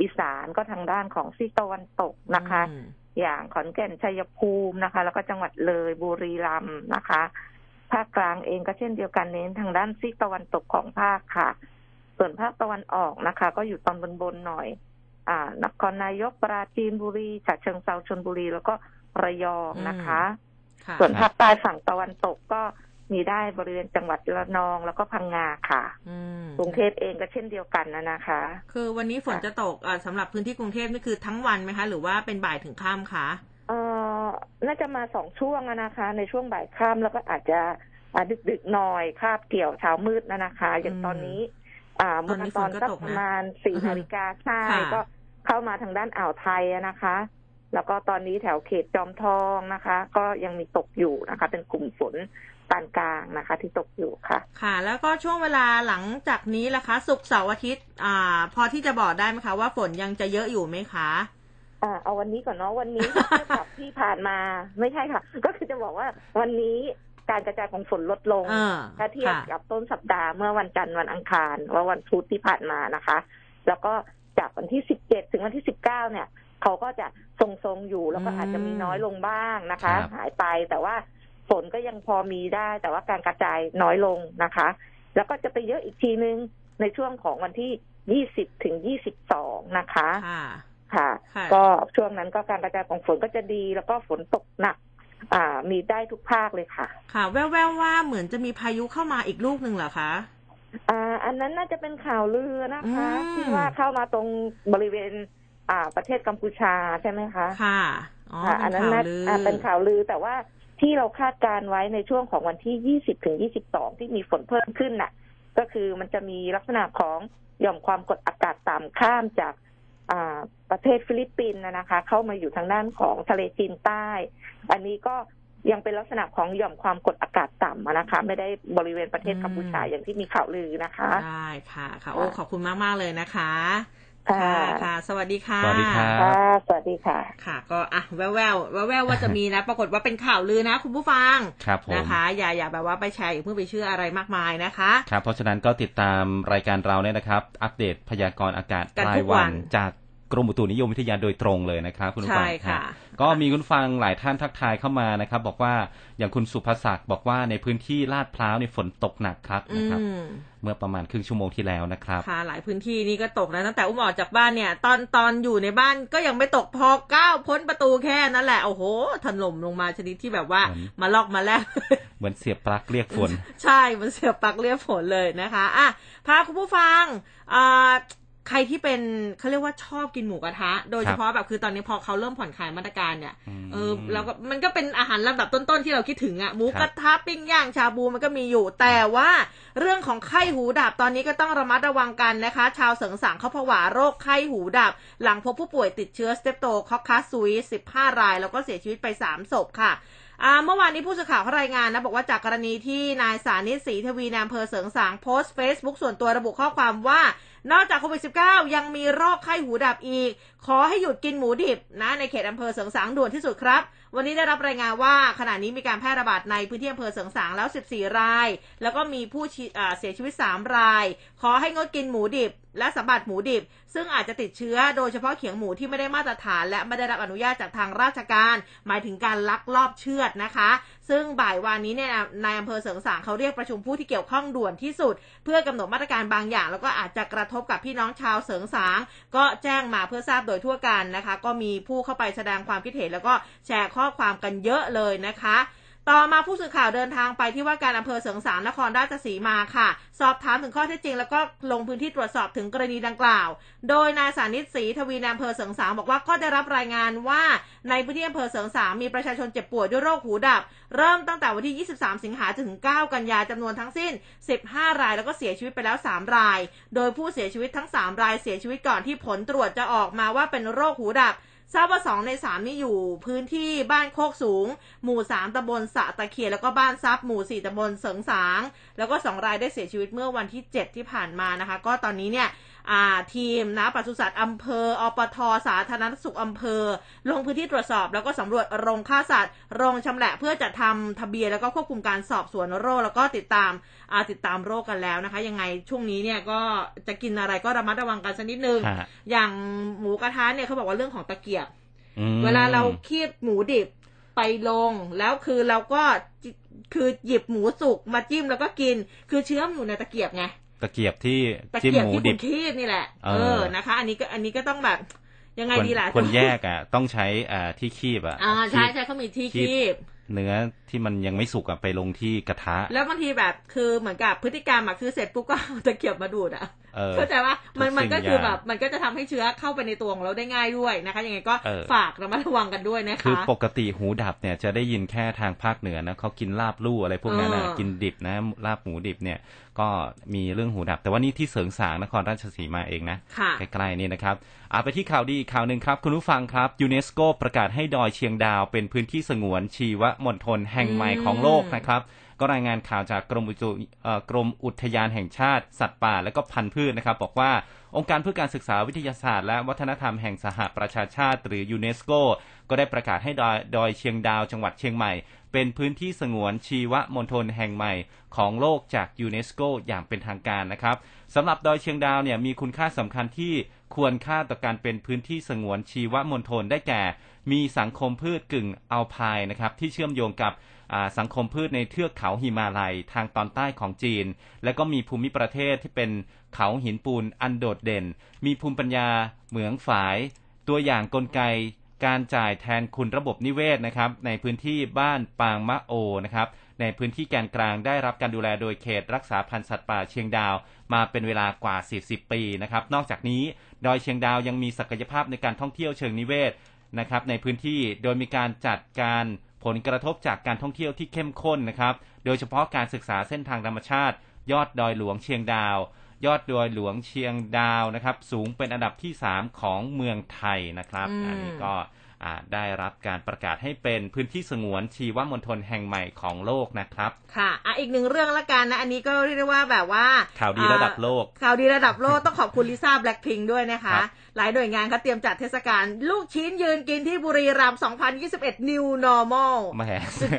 [SPEAKER 9] อีสานก็ทางด้านของซีกตะวันตกนะคะ
[SPEAKER 1] อืม
[SPEAKER 9] อย่างขอนแก่นชัยภูมินะคะ แล้วก็จังหวัดเลยบุรีรัมย์นะคะ ภาคกลางเองก็เช่นเดียวกันเน้นทางด้านซีกตะวันตกของภาคค่ะ ส่วนภาคตะวันออกนะคะ ก็อยู่ตอนบนๆหน่อย อ่านครนายกปราจีนบุรีฉะเชิงเซาชนบุรีแล้วก็ระยองนะคะ
[SPEAKER 1] ค่ะ
[SPEAKER 9] ส่วนภาคใต้ฝั่งตะวันตกก็ มีได้บริเวณจังหวัดระนองแล้วก็พังงาค่ะ
[SPEAKER 1] อืม
[SPEAKER 9] กรุงเทพเองก็เช่นเดียวกันนะนะคะ
[SPEAKER 1] คือวันนี้ฝนจะตกอ่าสำหรับพื้นที่กรุงเทพนี่คือทั้งวันไหมคะ หรือว่าเป็นบ่ายถึงค่ำคะ
[SPEAKER 9] เอ่อน่าจะมาสองช่วงอะนะคะ ในช่วงบ่ายค่ำแล้วก็อาจจะอ่าดึกๆหน่อยคาบเกี่ยวเช้ามืดนะนะคะ อย่างตอนนี้ อ่า
[SPEAKER 1] ตอนนี้
[SPEAKER 9] เมื่อตอน
[SPEAKER 1] ฝนก็
[SPEAKER 9] สัก
[SPEAKER 1] ตกนะ
[SPEAKER 9] ประมาณสี่
[SPEAKER 1] อือฮึ
[SPEAKER 9] นาฬิกาใช่
[SPEAKER 1] ค่ะ
[SPEAKER 9] ก็เข้ามาทางด้านอ่าวไทยอะนะคะ แล้วก็ตอนนี้แถวเขตจอมทองนะคะ ก็ยังมีตกอยู่นะคะ เป็นกลุ่มฝน ปานกลางนะคะ ที่ตกอยู่ค่ะ
[SPEAKER 1] ค่ะ แล้วก็ช่วงเวลาหลังจากนี้ล่ะคะศุกร์เสาร์อาทิตย์อ่า พอที่จะบอกได้ไหมคะ ว่าฝนยังจะเยอะอยู่ไหมคะ
[SPEAKER 9] อ่าเอาวันนี้ก่อนเนาะวันนี้ถ้าเทียบกับที่ผ่านมาไม่ใช่ค่ะ ก็คือจะบอกว่าวันนี้การกระจายของฝนลดลง
[SPEAKER 1] เออ
[SPEAKER 9] ถ้าเทียบ
[SPEAKER 1] ค่ะ
[SPEAKER 9] กับต้นสัปดาห์เมื่อวันจันทร์วันอังคารว่าวันพุธที่ผ่านมานะคะ แล้วก็จากวันที่สิบเจ็ดถึงวันที่สิบเก้าเนี่ย เขาก็จะทรงๆอยู่แล้วก็
[SPEAKER 1] อืม
[SPEAKER 9] อาจจะมีน้อยลงบ้างนะคะ
[SPEAKER 2] ครับ
[SPEAKER 9] หายไปแต่ว่า ฝนก็ยังพอมีได้ แต่ว่าการกระจายน้อยลงนะคะ แล้วก็จะไปเยอะอีกทีนึงในช่วงของวันที่ยี่สิบถึงยี่สิบสองนะคะ
[SPEAKER 1] ค่ะ
[SPEAKER 9] ค่ะ
[SPEAKER 1] ค่ะ
[SPEAKER 9] ก็ช่วงนั้นก็การกระจายของฝนก็จะดี แล้วก็ฝนตกหนัก อ่า มีได้ทุกภาคเลยค่ะ
[SPEAKER 1] ค่ะ แว่วๆว่าเหมือนจะมีพายุเข้ามาอีกลูกหนึ่งเหรอคะ
[SPEAKER 9] อ่า อันนั้นน่าจะเป็นข่าวลือนะคะ
[SPEAKER 1] อืม
[SPEAKER 9] ที่ว่าเข้ามาตรงบริเวณ อ่า ประเทศกัมพูชาใช่ไหมคะ
[SPEAKER 1] ค่ะอ๋อ
[SPEAKER 9] ค่ะ
[SPEAKER 1] เป็น
[SPEAKER 9] นั้น
[SPEAKER 1] ข่าว
[SPEAKER 9] น่า
[SPEAKER 1] ลือ
[SPEAKER 9] อ่าเป็นข่าวลือแต่ว่า ที่เราคาดการไว้ในช่วงของวันที่ยี่สิบถึงยี่สิบสองที่มีฝนเพิ่มขึ้นน่ะ ก็คือมันจะมีลักษณะของหย่อมความกดอากาศต่ำข้ามจากประเทศฟิลิปปินส์นะคะ เข้ามาอยู่ทางด้านของทะเลจีนใต้ อันนี้ก็ยังเป็นลักษณะของหย่อมความกดอากาศต่ำนะคะ ไม่ได้บริเวณประเทศกัมพูชาอย่างที่มีข่าวลือนะคะ
[SPEAKER 1] ได้ค่ะค่ะโอ้ขอบคุณมากๆเลยนะคะ
[SPEAKER 9] ค่ะ
[SPEAKER 1] ค่ะ สวัสดีค่ะ
[SPEAKER 2] สวัสดีครับ
[SPEAKER 9] ค่ะสวัสดีค่ะ
[SPEAKER 1] ค่ะ ก็อะแววแววแววแววๆว่าจะมีนะ ปรากฏว่าเป็นข่าวลือนะ คุณผู้ฟัง
[SPEAKER 2] ครับผม
[SPEAKER 1] นะคะ อย่าอย่าแบบว่าไปแชร์อย่าเพิ่งไปเชื่ออะไรมากมายนะคะ
[SPEAKER 2] ครับ เพราะฉะนั้นก็ติดตามรายการเราเนี่ยนะครับ อัปเดตพยากรณ์อากาศ
[SPEAKER 1] กัน
[SPEAKER 2] ราย
[SPEAKER 1] ทุกวั
[SPEAKER 2] วันนจาก กรมอุตุนิยมวิทยาโดยตรงเลยนะครับคุณผู้ฟัง
[SPEAKER 1] ใช่ค่ะ
[SPEAKER 2] ฮก็มีคุณผู้ฟังหลายท่านทักทายเข้ามานะครับ บอกว่าอย่างคุณสุภศักดิ์บอกว่าในพื้นที่ลาดพร้าวเนี่ยฝนตกหนักครับ
[SPEAKER 1] อื
[SPEAKER 2] นะครับ
[SPEAKER 1] ม
[SPEAKER 2] เมื่อประมาณครึ่งชั่วโมงที่แล้วนะครับ
[SPEAKER 1] ค่ะหลายพื้นที่นี่ก็ตกนะตั้งแต่อุ้มออกจากบ้านเนี่ย ตอนตอนอยู่ในบ้านก็ยังไม่ตกพอก้าวพ้นประตูแค่นั้นแหละโอ้โหถล่มลงมาชนิดที่แบบว่า
[SPEAKER 2] เหมือน
[SPEAKER 1] มาลอกมาแลก
[SPEAKER 2] เหมือนเสียบปลั๊กเรียกฝน
[SPEAKER 1] ใช่มันเสียบปลั๊กเรียกฝนเลยนะคะอะพาคุณผู้ฟังอ่า ใครที่เป็นเขาเรียกว่าชอบกินหมูกระทะ โดยเฉพาะแบบคือตอนนี้พอเขาเริ่มผ่อนคลายมาตรการเนี่ย
[SPEAKER 2] อืม
[SPEAKER 1] เออแล้วก็มันก็เป็นอาหารลำดับต้นๆที่เราคิดถึงอะหมูกระทะปิ้งย่างชาบูมันก็มีอยู่ แต่ว่าเรื่องของไข้หูดับตอนนี้ก็ต้องระมัดระวังกันนะคะ ชาวเสิงสางเขาผวาโรคไข้หูดับ หลังพบผู้ป่วยติดเชื้อ Streptococcus suis 15 ราย แล้วก็เสียชีวิตไป 3 ศพค่ะอ่า เมื่อวานนี้ผู้สื่อข่าวเขารายงานนะ บอกว่าจากกรณีที่นายสานิตศรีทวีนายอำเภอเสิงสางโพสต์เฟซบุ๊กส่วนตัวระบุข้อความว่า นอกจากโควิด -19 ยังมีโรคไข้หูดับอีก ขอให้หยุดกินหมูดิบนะในเขตอำเภอเสิงสางด่วนที่สุดครับ วันนี้ได้รับรายงานว่าขณะนี้มีการแพร่ระบาดในพื้นที่อำเภอเสิงสางแล้ว 14 ราย แล้วก็มีผู้เสียชีวิต 3 ราย ขอให้งดกินหมูดิบและสัมผัสหมูดิบ ซึ่งอาจจะติดเชื้อโดยเฉพาะเขียงหมูที่ไม่ได้มาตรฐาน และไม่ได้รับอนุญาตจากทางราชการ หมายถึงการลักลอบเชือดนะคะ ซึ่งบ่ายวานนี้เนี่ยนายอำเภอเสริงสางเขาเรียกประชุมผู้ที่เกี่ยวข้องด่วนที่สุด เพื่อกำหนดมาตรการบางอย่าง แล้วก็อาจจะกระทบกับพี่น้องชาวเสริงสาง ก็แจ้งมาเพื่อทราบโดยทั่วกันนะคะ ก็มีผู้เข้าไปแสดงความคิดเห็นแล้วก็แชร์ข้อความกันเยอะเลยนะคะ ต่อมาผู้สื่อข่าวเดินทางไปที่ว่าการอำเภอเสริงสางนครราชสีมาค่ะ สอบถามถึงข้อเท็จจริง แล้วก็ลงพื้นที่ตรวจสอบถึงกรณีดังกล่าว โดยนายสานิตศรีทวีนายอำเภอเสริงสางบอกว่าก็ได้รับรายงานว่าในพื้นที่อำเภอเสริงสางมีประชาชนเจ็บป่วยด้วยโรคหูดับ เริ่มตั้งแต่วันที่ 23 สิงหาถึง 9 กันยาจำนวนทั้งสิ้น 15 รายแล้วก็เสียชีวิตไปแล้ว 3 ราย โดยผู้เสียชีวิตทั้ง 3 รายเสียชีวิตก่อนที่ผลตรวจจะออกมาว่าเป็นโรคหูดับ ทราบว่าสองในสามนี่อยู่พื้นที่บ้านโคกสูง หมู่สามตำบลสะตะเคียนแล้วก็บ้านซับหมู่สี่ตำบลเสริงสาง แล้วก็สองรายได้เสียชีวิตเมื่อวันที่เจ็ดที่ผ่านมานะคะ ก็ตอนนี้เนี่ย อ่าทีมนะปศุสัตว์อำเภออปทสาธารณสุขอำเภอ ลงพื้นที่ตรวจสอบ แล้วก็สำรวจโรงฆ่าสัตว์โรงชำแหละเพื่อจะทำทะเบียนแล้วก็ควบคุมการสอบสวนโรคแล้วก็ติดตามอ่าติดตามโรคกันแล้วนะคะ ยังไงช่วงนี้เนี่ยก็จะกินอะไรก็ระมัดระวังกันสักนิดนึง
[SPEAKER 2] ฮะ
[SPEAKER 1] อย่างหมูกระทะเนี่ยเขาบอกว่าเรื่องของตะเกียบ
[SPEAKER 2] อืม
[SPEAKER 1] เวลาเราคีบหมูดิบไปลงแล้วคือเราก็จิคือหยิบหมูสุกมาจิ้มแล้วก็กิน คือเชื้อมันอยู่ในตะเกียบไง
[SPEAKER 2] ตะเกียบที่
[SPEAKER 1] ตะ
[SPEAKER 2] จิ้ม
[SPEAKER 1] เกียบ
[SPEAKER 2] หมู
[SPEAKER 1] ที่
[SPEAKER 2] ดิ
[SPEAKER 1] คุ
[SPEAKER 2] บ
[SPEAKER 1] ณคีบนี่แหละ
[SPEAKER 2] เอ
[SPEAKER 1] เอ
[SPEAKER 2] อ
[SPEAKER 1] อนะคะ อันนี้ก็อันนี้ก็ต้องแบบยังไง
[SPEAKER 2] ควร
[SPEAKER 1] ดีล่ะ
[SPEAKER 2] ควรแยกอะ ต้องใช้อ่าที่คีบอะ
[SPEAKER 1] อ่าใช่
[SPEAKER 2] คีบ
[SPEAKER 1] ใช่เขามีที่
[SPEAKER 2] คีบ
[SPEAKER 1] คีบ
[SPEAKER 2] เนื้อที่มันยังไม่สุกอะไปลงที่กระทะ
[SPEAKER 1] แล้วบางทีแบบคือเหมือนกับพฤติกรรมอะคือเสร็จปุ๊บก็เอาตะเกียบมาดูดอะ
[SPEAKER 2] เออ
[SPEAKER 1] เข้าใจว่ามัน
[SPEAKER 2] ทุก
[SPEAKER 1] มันก็
[SPEAKER 2] สิ่ง
[SPEAKER 1] คือ
[SPEAKER 2] อย่าง
[SPEAKER 1] แบบมันก็จะทำให้เชื้อเข้าไปในตัวของเราได้ง่ายด้วยนะคะยังไงก็
[SPEAKER 2] เออ
[SPEAKER 1] ฝากระมัดระวังกันด้วยนะ
[SPEAKER 2] คือ
[SPEAKER 1] คะ
[SPEAKER 2] ปกติหูดับเนี่ยจะได้ยินแค่ทางภาคเหนือนะเขากินลาบลู่อะไรพวกนั้นนะ
[SPEAKER 1] เออ
[SPEAKER 2] กินดิบนะลาบหมูดิบเนี่ยก็มีเรื่องหูดับ แต่ว่านี่ที่เสริงสางนครราชสีมาเองนะ
[SPEAKER 1] ค่ะ
[SPEAKER 2] ใกล้ๆนี่นะครับอาไปที่ข่าวดีอีกข่าวหนึ่งครับ คุณผู้ฟังครับยูเนสโกประกาศให้ดอยเชียงดาวเป็นพื้นที่สงวนชีวมณฑลแห่งใหม่ของโลกนะครับ ก็รายงานข่าวจากกรมอุตุกรมอุทยานแห่งชาติ สัตว์ป่าและก็พันธุ์พืชนะครับบอกว่าองค์การเพื่อการศึกษาวิทยาศาสตร์และวัฒนธรรมแห่งสหประชาชาติ หรือยูเนสโกก็ได้ประกาศให้ดอยดอยเชียงดาวจังหวัดเชียงใหม่ เป็นพื้นที่สงวนชีวมณฑลแห่งใหม่ของโลกจากยูเนสโกอย่างเป็นทางการนะครับสำหรับดอยเชียงดาวเนี่ยมีคุณค่าสำคัญที่ควรค่าต่อการเป็นพื้นที่สงวนชีวมณฑลได้แก่ มีสังคมพืชกึ่งอัลไพน์นะครับที่เชื่อมโยงกับ สังคมพืชในเทือกเขาหิมาลัยทางตอนใต้ของจีน และก็มีภูมิประเทศที่เป็นเขาหินปูนอันโดดเด่น มีภูมิปัญญาเหมืองฝาย ตัวอย่างกลไกการจ่ายแทนคุณระบบนิเวศนะครับ ในพื้นที่บ้านปางมะโอนะครับในพื้นที่แกนกลางได้รับการดูแลโดยเขตรักษาพันธุ์สัตว์ป่าเชียงดาว มาเป็นเวลากว่า 40 ปีนะครับ นอกจากนี้ดอยเชียงดาวยังมีศักยภาพในการท่องเที่ยวเชิงนิเวศนะครับในพื้นที่โดยมีการจัดการ ผลกระทบจากการท่องเที่ยวที่เข้มข้นนะครับ โดยเฉพาะการศึกษาเส้นทางธรรมชาติ ยอดดอยหลวงเชียงดาว ยอดดอยหลวงเชียงดาวนะครับ สูงเป็นอันดับที่ 3 ของเมืองไทยนะครับ
[SPEAKER 1] อืม
[SPEAKER 2] อันนี้ก็อ่า ได้รับการประกาศให้เป็นพื้นที่สงวนชีวมณฑลแห่งใหม่ของโลกนะครับ
[SPEAKER 1] ค่ะอะอีกหนึ่งเรื่องละกันนะ อันนี้ก็เรียกได้ว่าแบบว่า
[SPEAKER 2] ข่าวดีระดับโลก
[SPEAKER 1] อ่าข่าวดีระดับโลกต้องขอบคุณลิซ่าแบล็คพิงด้วยนะคะ
[SPEAKER 2] ครับ
[SPEAKER 1] หลายหน่วยงานเขาเตรียมจัดเทศกาลลูกชิ้นยืนกินที่บุรีรัมย์2021 New Normal
[SPEAKER 2] แหม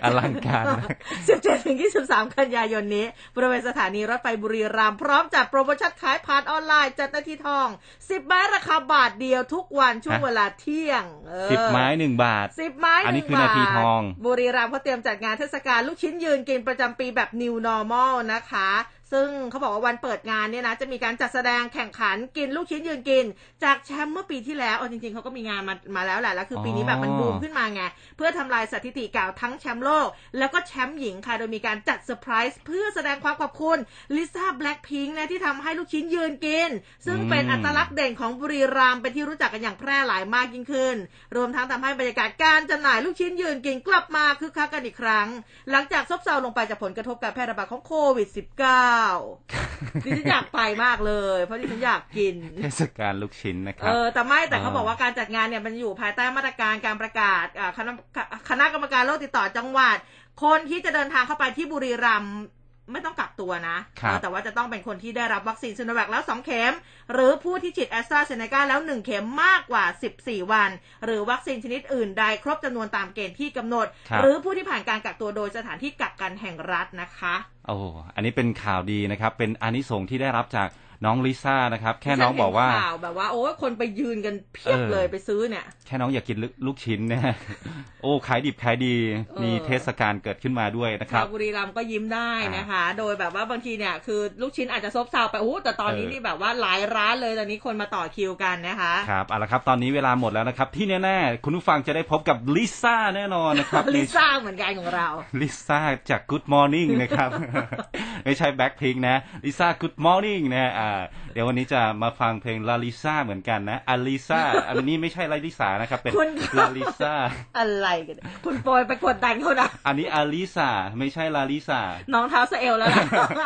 [SPEAKER 2] อลังการนะ
[SPEAKER 1] 17ถึง23 กันยายนนี้บริเวณสถานีรถไฟบุรีรัมย์พร้อมจัดโปรโมชั่นขายผ่านออนไลน์จัดนาทีทอง 10ไม้ราคาบาทเดียวทุกวันช่วง
[SPEAKER 2] ฮะ
[SPEAKER 1] เวลาเที่ยงเออ
[SPEAKER 2] สิบไม้หนึ่งบาท
[SPEAKER 1] สิบไม้
[SPEAKER 2] อันนี้
[SPEAKER 1] หง
[SPEAKER 2] คือนาที
[SPEAKER 1] บท
[SPEAKER 2] ทอง
[SPEAKER 1] บุรีรัมย์เขาเตรียมจัดงานเทศกาลลูกชิ้นยืนกินประจำปีแบบ New Normal นะคะ ซึ่งเขาบอกว่าวันเปิดงานเนี่ยนะจะมีการจัดแสดงแข่งขันกินลูกชิ้นยืนกิน จากแชมป์เมื่อปีที่แล้วเอาจริงๆเขาก็มีงานมามาแล้วแหละแล้วคือปีนี้แบบมันบูมขึ้นมาไงเพื่อทำลายสถิติเก่าทั้งแชมป์โลก แล้วก็แชมป์หญิงค่ะโดยมีการจัดเซอร์ไพรส์เพื่อแสดงความขอบคุณลิซ่าแบล็คพิงค์นะที่ทำให้ลูกชิ้นยืนกิน ซึ่งเป็น
[SPEAKER 2] อืม
[SPEAKER 1] อัตลักษณ์เด่นของบุรีรัมย์เป็นที่รู้จักกันอย่างแพร่หลายมากยิ่งขึ้น รวมทั้งทำให้บรรยากาศการจำหน่ายลูกชิ้นยืนกินกลับมาคึกคักกันอีกครั้ง หลังจากซบเซาลงไปจากผลกระทบการแพร่ระบาดของโควิด -19 ดิฉันอยากไปมากเลย เพราะดิฉันอยากกิน
[SPEAKER 2] เทศกาลลูกชิ้นนะค
[SPEAKER 1] เอ
[SPEAKER 2] รับ
[SPEAKER 1] อแต่ไม่แต่
[SPEAKER 2] เออ
[SPEAKER 1] เขาบอกว่าการจัดงานเนี่ยมันอยู่ภายใต้มาตรการการประกาศอ่าคณะคณะกรรมการโรคติดต่อจังหวัด คนที่จะเดินทางเข้าไปที่บุรีรัมย์ไม่ต้องกักตัวนะครับเออแต่ว่าจะต้องเป็นคนที่ได้รับวัคซีนซิโนแวคแล้ว 2 เข็ม หรือผู้ที่ฉีดแอสตราเซเนกาแล้ว 1 เข็มมากกว่า 14 วัน หรือวัคซีนชนิดอื่นใดครบจำนวนตามเกณฑ์ที่กำหนด
[SPEAKER 2] ครับ
[SPEAKER 1] หรือผู้ที่ผ่านการกักตัวโดยสถานที่กักกันแห่งรัฐนะคะ
[SPEAKER 2] โอ้อันนี้เป็นข่าวดีนะครับ เป็นอานิสงส์ที่ได้รับจาก น้องลิซ่านะครับ แค่น้องบอกว่า
[SPEAKER 1] ดิฉันเห็นข่าวแบบว่า โอ้ยคนไปยืนกันเพียบ
[SPEAKER 2] เออ
[SPEAKER 1] เลยไปซื้อเนี่ย
[SPEAKER 2] แค่น้องอยากกินลูกชิ้นเนี่ยโอ้ขายดิบขายดี
[SPEAKER 1] เออ
[SPEAKER 2] มีเทศกาลเกิดขึ้นมาด้วยนะครั
[SPEAKER 1] ชา
[SPEAKER 2] บ
[SPEAKER 1] วบุรีรัมย์ก็ยิ้มได้นะคะ โดยแบบว่าบางทีเนี่ยคือลูกชิ้นอาจจะซบเซาไปโอ้โหแต่ตอนนี้
[SPEAKER 2] เออ
[SPEAKER 1] นี่แบบว่าหลายร้านเลยตอนนี้คนมาต่อคิวกันนะคะ
[SPEAKER 2] คครับเอาละครับตอนนี้เวลาหมดแล้วนะครับ ที่แน่ๆคุณผู้ฟังจะได้พบกับลิซ่าแน่นอนนะครับ
[SPEAKER 1] ลิซ่าเหมือนกันของเรา
[SPEAKER 2] ลิซ่าจาก Good Morning นะครับไม่ใช่แบ็คพิงนะลิซ่า Good Morning นะอ่าเดี๋ยววันนี้จะมาฟังเพลงลาลิซ่าเหมือนกันนะอลิซ่าอันนี้ไม่ใช่ลาลิซ่านะครับ เป็น
[SPEAKER 1] คุณ
[SPEAKER 2] ลาลิซ่า
[SPEAKER 1] อะไรกันเนี่ยคุณโปรยไปกดดันเขานะ
[SPEAKER 2] อันนี้อลิซ่าไม่ใช่ลาลิซ่า
[SPEAKER 1] น้องเท้าสะเอวแล้วล่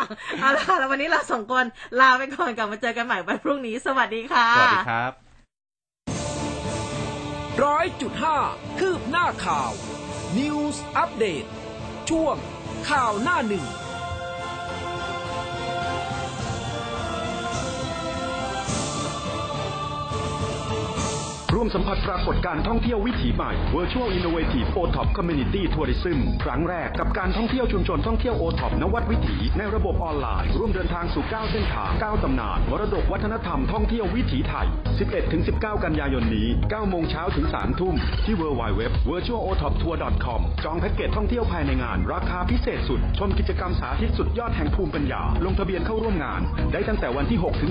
[SPEAKER 1] ะเอาล่ะแล้ววันนี้เราสองคนลาไปก่อนกลับมาเจอกันใหม่วันพรุ่งนี้ สวัสดีค่ะ
[SPEAKER 2] สวัสดีครับ
[SPEAKER 7] ร้อยจุดห้าคืบหน้าข่าว News อัปเดตช่วงข่าวหน้าหนึ่ง
[SPEAKER 10] ร่วมสัมผัสปรากฏการท่องเที่ยววิถีใหม่ Virtual Innovative OTOP Community Tourism ครั้งแรกกับการท่องเที่ยวชุมชนท่องเที่ยว OTOP นวัดวิถี ในระบบออนไลน์ ร่วมเดินทางสู่ 9 เส้นทาง 9 ตำนาน มรดกวัฒนธรรมท่องเที่ยววิถีไทย 11-19 กันยายนนี้ 9 โมงเช้าถึง 3 ทุ่ม ที่ www virtualotoptour.com จองแพ็กเกจท่องเที่ยวภายในงาน ราคาพิเศษสุด ชมกิจกรรมสาธิตสุดยอดแห่งภูมิปัญญา ลงทะเบียนเข้าร่วมงาน ได้ตั้งแต่วันที่6ถึง